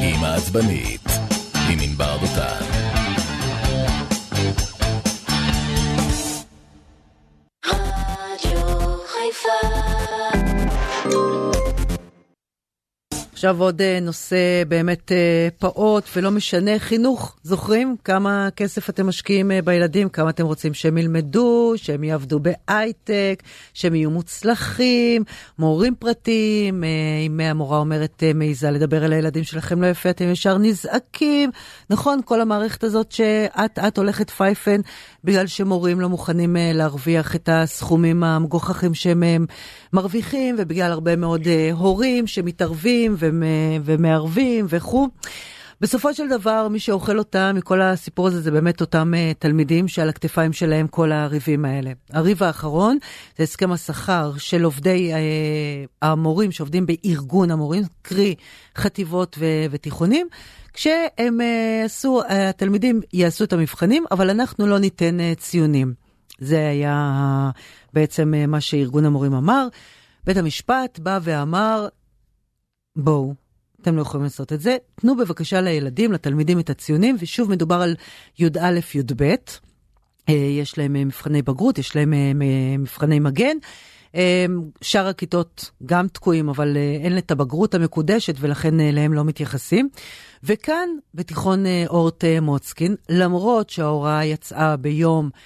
עם העצבנית, עם ענבר דותן. רדיו חיפה עכשיו עוד אה, נושא באמת אה, פעוט ולא משנה, חינוך. זוכרים כמה כסף אתם משקיעים אה, בילדים? כמה אתם רוצים שהם ילמדו, שהם יעבדו בהייטק, שהם יהיו מוצלחים, מורים פרטיים. אם המורה אומרת, מעיזה לדבר אל הילדים שלכם לא יפה, אתם ישר נזעקים. נכון, כל המערכת הזאת שאת את הולכת פייפן בגלל שמורים לא מוכנים להרוויח את הסכומים המגוחכים שהם מרוויחים, ובגלל הרבה מאוד הורים שמתערבים. ומערבים וכו'. בסופו של דבר, מי שאוכל אותם מכל הסיפור הזה זה באמת אותם uh, תלמידים שעל הכתפיים שלהם כל הריבים האלה. הריב האחרון זה הסכם השכר של עובדי uh, המורים שעובדים בארגון המורים, קרי חטיבות ו- ותיכונים, כשהם uh, עשו, uh, התלמידים יעשו את המבחנים, אבל אנחנו לא ניתן uh, ציונים. זה היה בעצם uh, מה שארגון המורים אמר. בית המשפט בא ואמר, בואו, אתם לא יכולים לעשות את זה. תנו בבקשה לילדים, לתלמידים את הציונים, ושוב מדובר על י"א-י"ב. אה, יש להם אה, מבחני בגרות, יש להם אה, מבחני מגן. שאר הכיתות גם תקועים, אבל אין את הבגרות המקודשת ולכן אליהם לא מתייחסים. וכאן, בתיכון אורט מוצקין, למרות שההוראה יצאה ביום אה,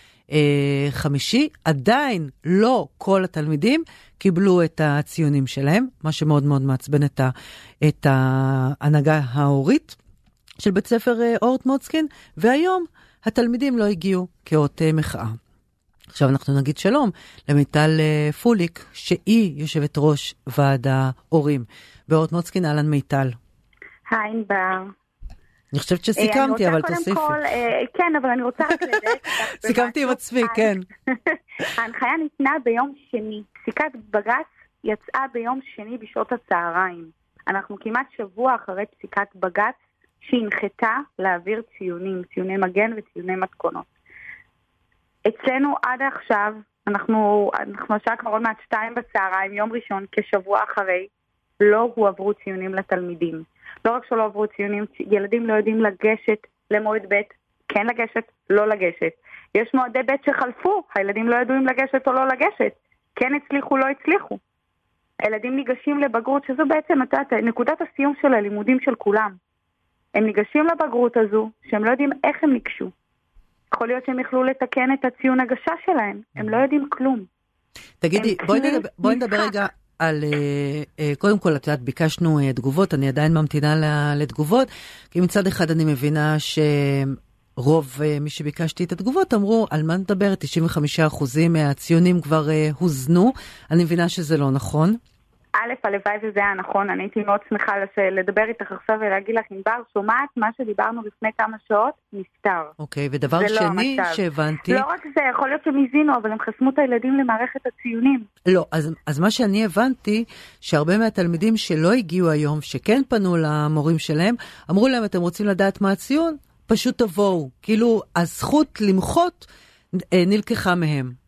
חמישי, עדיין לא כל התלמידים קיבלו את הציונים שלהם, מה שמאוד מאוד מעצבן את, ה, את ההנהגה ההורית של בית ספר אה, אורט מוצקין, והיום התלמידים לא הגיעו כאות אה, מחאה. עכשיו אנחנו נגיד שלום למיטל אה, פוליק, שהיא יושבת ראש ועד ההורים באורט מוצקין, אהלן מיטל. היי ענבר. אני חושבת שסיכמתי, אבל תוסיפי. אה, כן, אבל אני רוצה רק לדייק. סיכמתי עם עצמי, כן. ההנחיה ניתנה ביום שני. פסיקת בג"ץ יצאה ביום שני בשעות הצהריים. אנחנו כמעט שבוע אחרי פסיקת בג"ץ שהנחתה להעביר ציונים, ציוני מגן וציוני מתכונות. אצלנו עד עכשיו, אנחנו, אנחנו השעה כבר עוד מעט שתיים בצהריים, יום ראשון, כשבוע אחרי, לא הועברו ציונים לתלמידים. לא רק שלא עברו ציונים, ילדים לא יודעים לגשת למועד ב', כן לגשת, לא לגשת. יש מועדי ב' שחלפו, הילדים לא ידעו אם לגשת או לא לגשת. כן הצליחו, לא הצליחו. הילדים ניגשים לבגרות, שזו בעצם, את יודעת, נקודת הסיום של הלימודים של כולם. הם ניגשים לבגרות הזו, שהם לא יודעים איך הם ניגשו. יכול להיות שהם יכלו לתקן את הציון הגשה שלהם, הם לא יודעים כלום. תגידי, בואי נדבר, בואי נדבר רגע על, אה, אה, קודם כל, את יודעת, ביקשנו אה, תגובות, אני עדיין ממתינה לתגובות, כי מצד אחד אני מבינה שרוב מי שביקשתי את התגובות אמרו, על מה נדברת? 95% מהציונים כבר הוזנו, אני מבינה שזה לא נכון. א', הלוואי וזה היה נכון, אני הייתי מאוד שמחה לדבר איתך עכשיו ולהגיד לך, ענבר, שומעת מה שדיברנו לפני כמה שעות, נפתר. אוקיי, okay, ודבר שני לא שהבנתי... לא רק זה, יכול להיות שהם הזינו, אבל הם חסמו את הילדים למערכת הציונים. לא, אז, אז מה שאני הבנתי, שהרבה מהתלמידים שלא הגיעו היום, שכן פנו למורים שלהם, אמרו להם, אתם רוצים לדעת מה הציון? פשוט תבואו. כאילו, הזכות למחות אה, נלקחה מהם.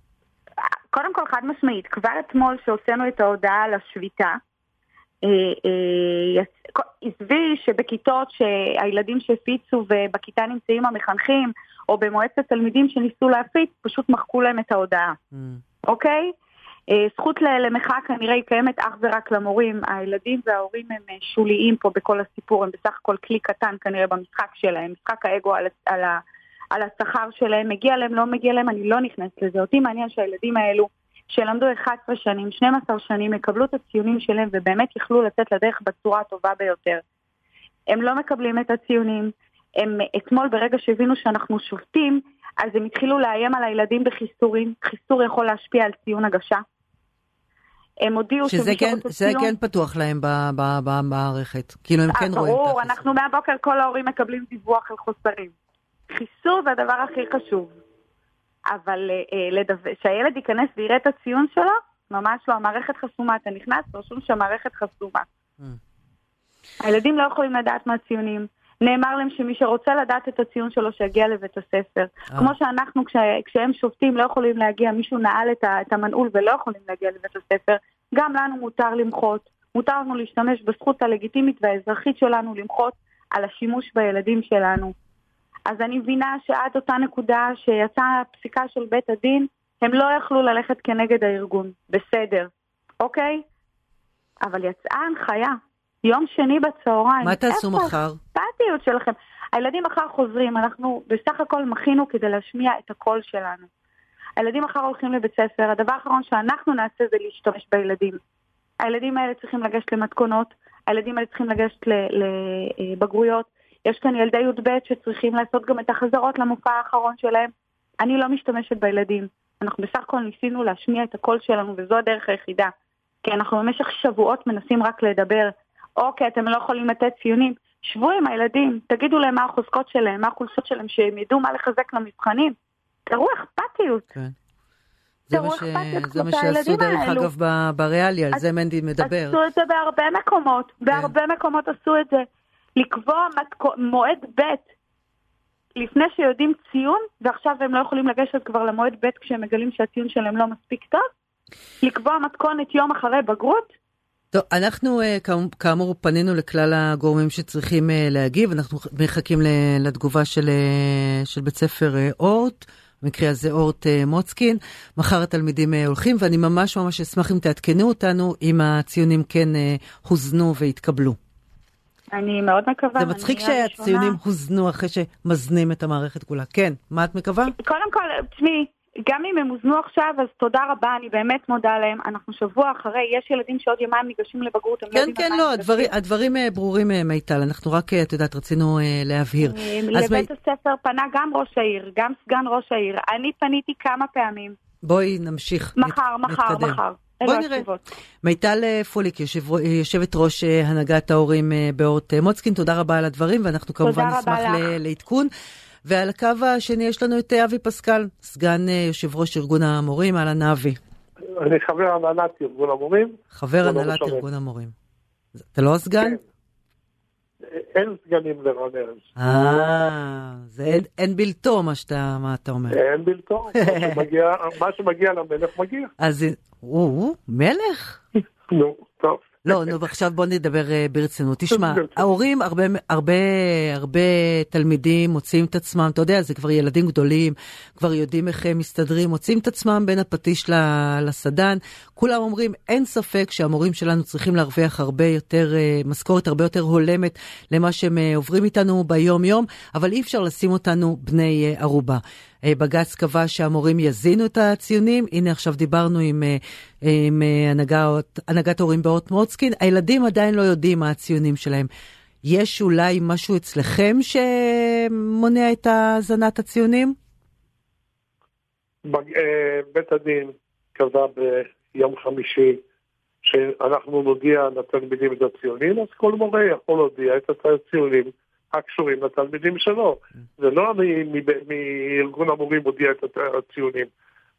קודם כל חד משמעית, כבר אתמול שהוצאנו את ההודעה על השביתה, אה, אה, עזבי שבכיתות שהילדים שהפיצו ובכיתה נמצאים המחנכים, או במועצת תלמידים שניסו להפיץ, פשוט מחקו להם את ההודעה, mm. אוקיי? זכות למחאה כנראה היא קיימת אך ורק למורים. הילדים וההורים הם שוליים פה בכל הסיפור, הם בסך הכל כלי קטן כנראה במשחק שלהם, משחק האגו על, על, על השכר שלהם, מגיע להם, לא מגיע להם, אני לא נכנסת לזה. אותי מעניין שהילדים האלו, שלמדו 11 שנים, 12 שנים, יקבלו את הציונים שלהם ובאמת יכלו לצאת לדרך בצורה הטובה ביותר. הם לא מקבלים את הציונים. הם אתמול, ברגע שהבינו שאנחנו שובתים, אז הם התחילו לאיים על הילדים בחיסורים. חיסור יכול להשפיע על ציון הגשה. הם הודיעו שזה כן, זה כן פתוח להם במערכת. כאילו הם כן רואים את החסר. ברור, אנחנו מהבוקר כל ההורים מקבלים דיווח על חוסרים. חיסור זה הדבר הכי חשוב. אבל אה, שהילד ייכנס ויראה את הציון שלו, ממש לא, המערכת חסומה. אתה נכנס, רשום שהמערכת חסומה. Mm. הילדים לא יכולים לדעת מה הציונים. נאמר להם שמי שרוצה לדעת את הציון שלו, שיגיע לבית הספר. אה. כמו שאנחנו, כש, כשהם שופטים, לא יכולים להגיע, מישהו נעל את, את המנעול ולא יכולים להגיע לבית הספר, גם לנו מותר למחות. מותר לנו להשתמש בזכות הלגיטימית והאזרחית שלנו למחות על השימוש בילדים שלנו. אז אני מבינה שעד אותה נקודה שיצאה הפסיקה של בית הדין, הם לא יכלו ללכת כנגד הארגון. בסדר, אוקיי? אבל יצאה הנחיה, יום שני בצהריים. מה תעשו מחר? האכפתיות שלכם. הילדים מחר חוזרים, אנחנו בסך הכל מחינו כדי להשמיע את הקול שלנו. הילדים מחר הולכים לבית ספר, הדבר האחרון שאנחנו נעשה זה להשתמש בילדים. הילדים האלה צריכים לגשת למתכונות, הילדים האלה צריכים לגשת לבגרויות. יש כאן ילדי י"ב שצריכים לעשות גם את החזרות למופע האחרון שלהם. אני לא משתמשת בילדים. אנחנו בסך הכל ניסינו להשמיע את הקול שלנו, וזו הדרך היחידה. כי אנחנו במשך שבועות מנסים רק לדבר. אוקיי, אתם לא יכולים לתת ציונים. שבו עם הילדים, תגידו להם מה החוזקות שלהם, מה החולשות שלהם, שהם ידעו מה לחזק למבחנים. תראו אכפתיות. כן. זה מה, ש... זה מה שעשו דרך האלו. אגב בריאלי, על זה מנדי מדבר. עשו את זה בהרבה מקומות, כן. בהרבה מקומות עשו את זה. לקבוע מתק... מועד ב' לפני שיודעים ציון, ועכשיו הם לא יכולים לגשת כבר למועד ב' כשהם מגלים שהציון שלהם לא מספיק טוב. לקבוע מתכונת יום אחרי בגרות, טוב, אנחנו אה, כאמור פנינו לכלל הגורמים שצריכים אה, להגיב, אנחנו מחכים לתגובה של, אה, של בית ספר אורט. במקרה הזה אורט מוצקין. מחר התלמידים הולכים, ואני ממש ממש אשמח אם תעדכנו אותנו אם הציונים כן הוזנו והתקבלו. אני מאוד מקווה. זה מצחיק שהציונים הוזנו אחרי שמזנים את המערכת כולה. כן, מה את מקווה? קודם כל, תשמעי, גם אם הם הוזנו עכשיו, אז תודה רבה, אני באמת מודה להם. אנחנו שבוע אחרי, יש ילדים שעוד יומיים ניגשים לבגרות, הם לא כן, יודעים כן, לא, הדברים, הדברים אה, ברורים, אה, מיטל. אנחנו רק, אה, את יודעת, רצינו להבהיר. לבית מ... הספר פנה גם ראש העיר, גם סגן ראש העיר. אני פניתי כמה פעמים. בואי נמשיך, מחר, נת, מחר, נתקדם. מחר. בואי נראה. מיטל פוליק, יושב, יושבת ראש הנהגת ההורים באורט מוצקין, תודה רבה על הדברים, ואנחנו כמובן נשמח לעדכון. ועל הקו השני יש לנו את אבי פסקל, סגן אה, יושב ראש ארגון המורים, אהלן אבי. אני חבר הנהלת ארגון המורים. חבר הנהלת ארגון המורים. אתה לא הסגן? כן. אין סגנים לרון ארז. אה, זה אין בלתו מה שאתה, מה אתה אומר. אין בלתו, מה שמגיע למלך מגיע. אז הוא מלך? נו, טוב. לא, נו, ועכשיו בוא נדבר uh, ברצינות. תשמע, ההורים, הרבה, הרבה, הרבה תלמידים מוצאים את עצמם, אתה יודע, זה כבר ילדים גדולים, כבר יודעים איך הם מסתדרים, מוצאים את עצמם בין הפטיש לסדן. כולם אומרים, אין ספק שהמורים שלנו צריכים להרוויח הרבה יותר, uh, משכורת הרבה יותר הולמת למה שהם עוברים איתנו ביום-יום, אבל אי אפשר לשים אותנו בני ערובה. אה, בג"ץ קבע שהמורים יזינו את הציונים. הנה עכשיו דיברנו עם, אה, עם אה, הנהגת, הנהגת הורים באורט מוצקין. הילדים עדיין לא יודעים מה הציונים שלהם. יש אולי משהו אצלכם שמונע את הזנת הציונים? בית הדין קבע ביום חמישי שאנחנו נודיע לתלמידים את הציונים, אז כל מורה יכול להודיע את הציונים הקשורים לתלמידים שלו. זה לא מארגון המורים מודיע את הציונים.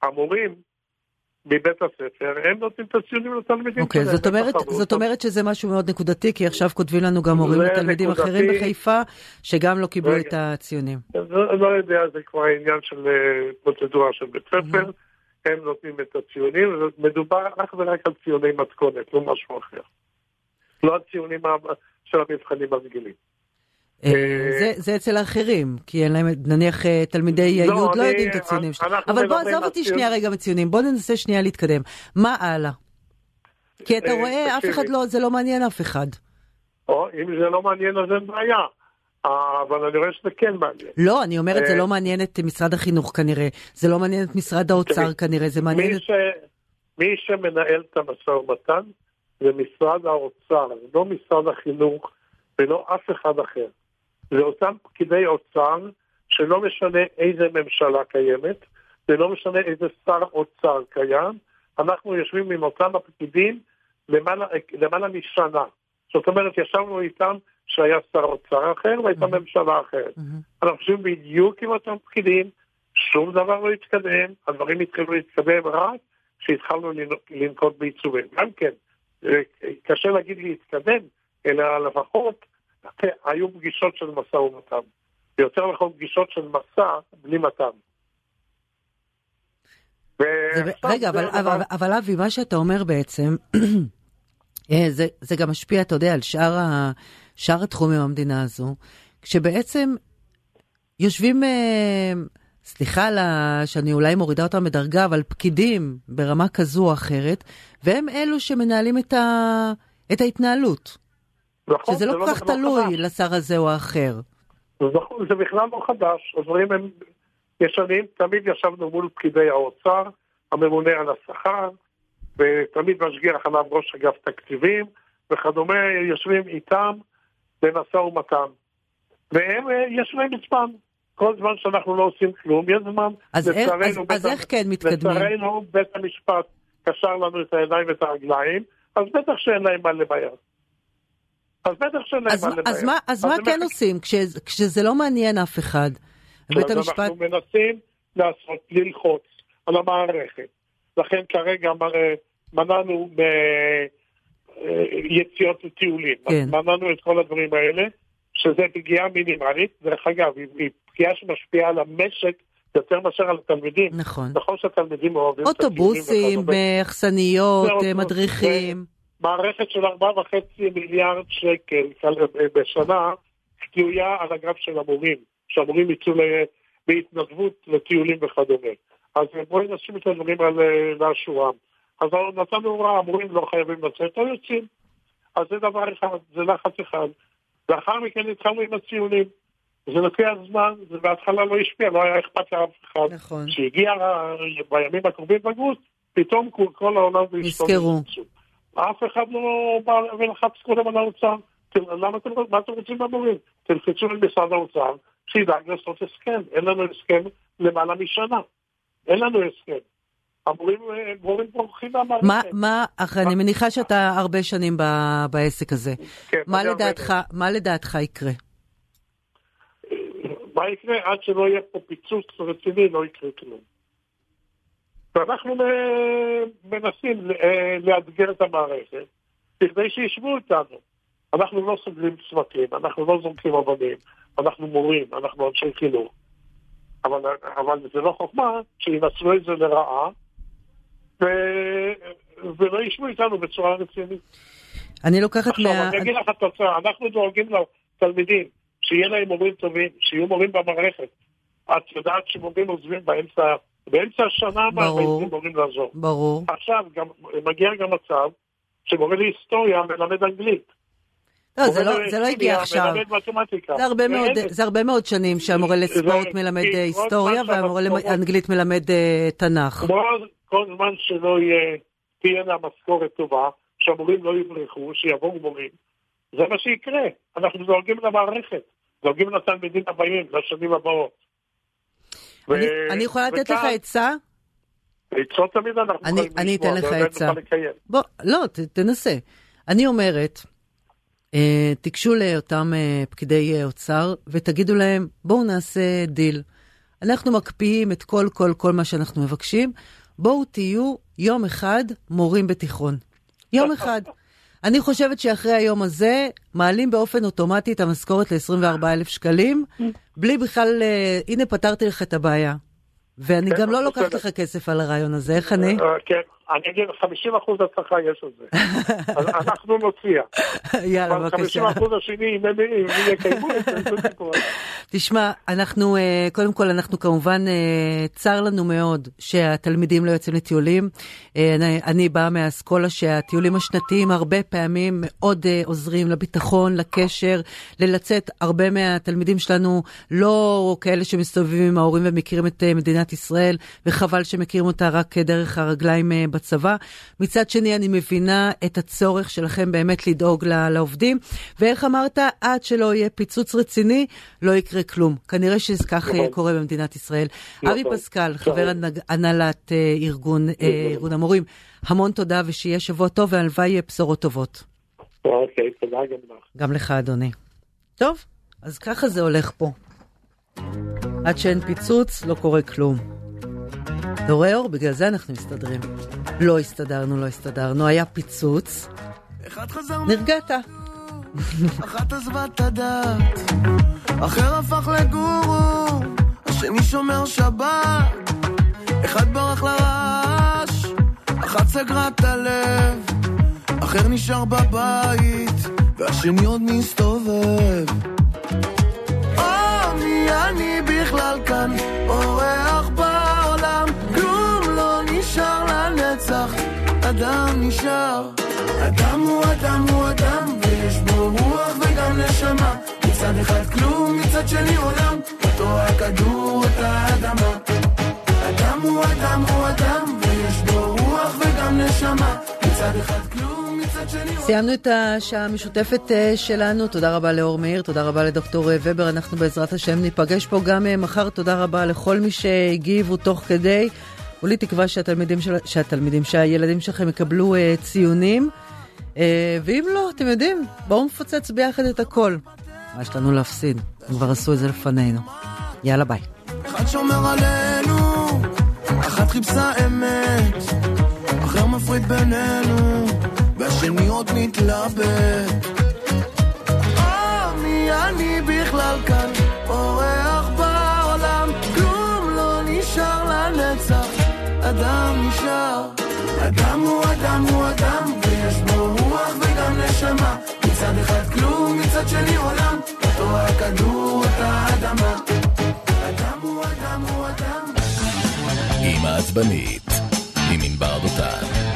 המורים מבית הספר, הם נותנים את הציונים לתלמידים okay, שלהם. אוקיי, זאת, זאת אומרת שזה משהו מאוד נקודתי, כי עכשיו כותבים לנו גם הורים לתלמידים נקודתי, אחרים בחיפה, שגם לא קיבלו רגע, את הציונים. לא, לא יודע, זה כבר עניין של אה, פרוצדורה של בית ספר, mm-hmm. הם נותנים את הציונים, מדובר אך ורק על ציוני מתכונת, לא משהו אחר. לא הציונים של המבחנים הרגילים. אה, אה, זה אצל האחרים, כי אין להם, נניח אה, תלמידי לא, י' לא יודעים את הציונים שלהם. אבל בוא עזוב אותי שנייה רגע מציונים, בוא ננסה שנייה להתקדם. מה הלאה? כי אתה רואה, אף אחד לא, זה לא מעניין אף אחד. אם זה לא מעניין אז אין בעיה. אבל אני רואה שזה כן מעניין. לא, אני אומרת, זה לא מעניין את משרד החינוך כנראה, זה לא מעניין את משרד האוצר כנראה, זה מעניין. מי שמנהל את המשא ומתן זה משרד האוצר, לא משרד החינוך ולא אף אחד אחר. זה אותם פקידי אוצר שלא משנה איזה ממשלה קיימת, זה לא משנה איזה שר אוצר קיים, אנחנו יושבים עם אותם הפקידים למעלה, למעלה משנה. זאת אומרת, ישבנו איתם שהיה שר אוצר אחר והייתה mm-hmm. ממשלה אחרת. Mm-hmm. אנחנו חושבים בדיוק עם אותם פקידים, שום דבר לא התקדם, הדברים התחילו להתקדם רק כשהתחלנו לנקוט בעיצובים. גם כן, קשה להגיד להתקדם, אלא לפחות היו פגישות של משא ומתן. ויותר נכון פגישות של מסע בלי מתן. רגע, אבל, אבל, אבל אבי, מה שאתה אומר בעצם, אה, זה, זה גם משפיע, אתה יודע, על שאר, ה, שאר התחומים במדינה הזו, כשבעצם יושבים, אה, סליחה לה, שאני אולי מורידה אותם בדרגה, אבל פקידים ברמה כזו או אחרת, והם אלו שמנהלים את, ה, את ההתנהלות. נכון, שזה לא כל כך לא תלוי חדש. לשר הזה או האחר. נכון, זה בכלל לא חדש, הדברים הם ישנים, תמיד ישבנו מול פקידי האוצר, הממונה על השכר, ותמיד משגיח עליו ראש אגף תקציבים, וכדומה, יושבים איתם במשא ומתן. והם, אה, יש להם זמן. כל זמן שאנחנו לא עושים כלום, יש זמן. אז, איך, אז, אז איך כן מתקדמים? לצערנו, בית המשפט קשר לנו את הידיים ואת הרגליים, אז בטח שאין להם מה לבעיה. אז בטח שאין להם מה לבעיה. אז מה, אז מה כן עושים כש, כשזה לא מעניין אף אחד? בית המשפט... אנחנו מנסים לעשות, ללחוץ על המערכת. לכן כרגע מנענו ביציאות אה, לטיולים. כן. מנענו את כל הדברים האלה, שזה פגיעה מינימלית. דרך אגב, היא פגיעה שמשפיעה על המשק יותר מאשר על התלמידים. נכון. נכון שהתלמידים אוהבים את הטיולים. אוטובוסים, אכסניות, מדריכים. מערכת של 4.5 מיליארד שקל בשנה תלויה על הגב של המורים, שהמורים יצאו בהתנדבות לטיולים וכדומה. אז בואי נשים את הדברים לאשורם. אז נתנו הוראה, המורים לא חייבים לצאת, לא יוצאים. אז זה דבר אחד, זה לחץ אחד. לאחר מכן התחלנו עם הציונים. זה לוקח זמן, זה בהתחלה לא השפיע, לא היה אכפת לאף אחד. נכון. כשהגיע בימים הקרובים בגוס, פתאום כל העולם נזכרו. אף אחד לא בא ולחץ קודם על האוצר. למה אתם, מה אתם רוצים מהמורים? תלחצו למשרד האוצר, שידאג לעשות הסכם. אין לנו הסכם למעלה משנה. אין לנו הסכם. המורים בורחים מהמערכת. מה, מה, אחרי, אני מניחה שאתה הרבה שנים בעסק הזה. כן, מה לדעתך, מה לדעתך יקרה? מה יקרה? עד שלא יהיה פה פיצוץ רציני, לא יקרה כלום. ואנחנו מנסים אה, לאתגר את המערכת בכדי שישבו איתנו. אנחנו לא סוגרים צוותים, אנחנו לא זורקים אבנים, אנחנו מורים, אנחנו אנשי חינוך. אבל, אבל זה לא חוכמה שינצלו את זה לרעה ו... ולא ישבו איתנו בצורה רצינית. אני לוקחת עכשיו, מה... עכשיו, אני אגיד לך את התוצאה, אנחנו דואגים לתלמידים, שיהיה להם מורים טובים, שיהיו מורים במערכת. את יודעת שמורים עוזבים באמצע באמצע השנה הבאה הייתם אמורים לעזור. ברור. עכשיו גם, מגיע גם מצב שמורה להיסטוריה מלמד אנגלית. לא, זה לא, זה לא הגיע עכשיו. זה הרבה, מאוד, זה הרבה מאוד שנים שהמורה לספורט מלמד היסטוריה והמורה לאנגלית מלמד uh, תנ"ך. כל זמן שלא יהיה, תהיה לה משכורת טובה, שהמורים לא יברחו, שיבואו מורים, זה מה שיקרה. אנחנו דואגים למערכת, דואגים לתלמידים הבאים, לשנים הבאות. אני, אני יכולה לתת לך עצה? עצות תמיד אנחנו יכולים לשמוע, אני אתן לך עצה. בוא, לא, ת, תנסה. אני אומרת, אה, תיגשו לאותם אה, פקידי אה, אוצר ותגידו להם, בואו נעשה דיל. אנחנו מקפיאים את כל כל כל מה שאנחנו מבקשים, בואו תהיו יום אחד מורים בתיכון. יום אחד. אני חושבת שאחרי היום הזה, מעלים באופן אוטומטי את המשכורת ל-24,000 שקלים, בלי בכלל, uh, הנה פתרתי לך את הבעיה. ואני כן, גם לא לוקחת לך כסף על הרעיון הזה, איך אני? כן, אני אגיד, 50 אחוז הצלחה יש על זה. אנחנו נוציע. יאללה, בבקשה. 50 אחוז השני, אם הם יקיימו את זה, זה סיפור. תשמע, אנחנו, אה, קודם כל, אנחנו כמובן, אה, צר לנו מאוד שהתלמידים לא יוצאים לטיולים. אה, אני, אני באה מהאסכולה שהטיולים השנתיים הרבה פעמים מאוד עוזרים לביטחון, לקשר, ללצאת. הרבה מהתלמידים שלנו לא כאלה שמסתובבים עם ההורים ומכירים את מדינת ישראל, וחבל שמכירים אותה רק דרך הרגליים בצבא. מצד שני, אני מבינה את הצורך שלכם באמת לדאוג לעובדים, ואיך אמרת, עד שלא יהיה פיצוץ רציני, לא יקרה כלום. כנראה שכך נכון. קורה במדינת ישראל. נכון. אבי פסקל, חבר הנהלת אה, ארגון, אה, ארגון המורים, המון תודה ושיהיה שבוע טוב, והלוואי יהיה בשורות טובות. אוקיי, תודה גם לך. גם לך, אדוני. טוב, אז ככה זה הולך פה. עד שאין פיצוץ, לא קורה כלום. אתה רואה אור? בגלל זה אנחנו מסתדרים. לא הסתדרנו, לא הסתדרנו, היה פיצוץ. נרגעת. אחת עזבה את הדת, אחר הפך לגורו, השני שומר שבת, אחד ברח לרעש, אחת סגרה את הלב, אחר נשאר בבית, והשני עוד מסתובב. נשאר. אדם הוא אדם הוא אדם, ויש בו רוח וגם נשמה. מצד אחד כלום, מצד שני עולם, אותו הכדור, אותה אדמה. אדם הוא אדם הוא אדם, ויש בו רוח וגם נשמה. מצד אחד כלום. סיימנו את השעה המשותפת אה, שלנו, תודה רבה לאור מאיר, תודה רבה לדוקטור אה, ובר, אנחנו בעזרת השם ניפגש פה גם אה, מחר, תודה רבה לכל מי שהגיבו תוך כדי. כולי תקווה שהתלמידים, של... שהתלמידים, שהילדים שלכם יקבלו uh, ציונים. אה, ואם לא, אתם יודעים, בואו נפוצץ ביחד את הכל. מה יש לנו להפסיד? הם כבר עשו את זה לפנינו. יאללה ביי. אחד שומר עלינו, אחת חיפשה אמת, אחר מפריד בינינו, והשני עוד מתלבט. אה, מי אני בכלל כאן? מצד שני עולם. אותו הכדור, אותה אדמה. אדם הוא אדם הוא אדם. עם העצבנית, עם ענבר דותן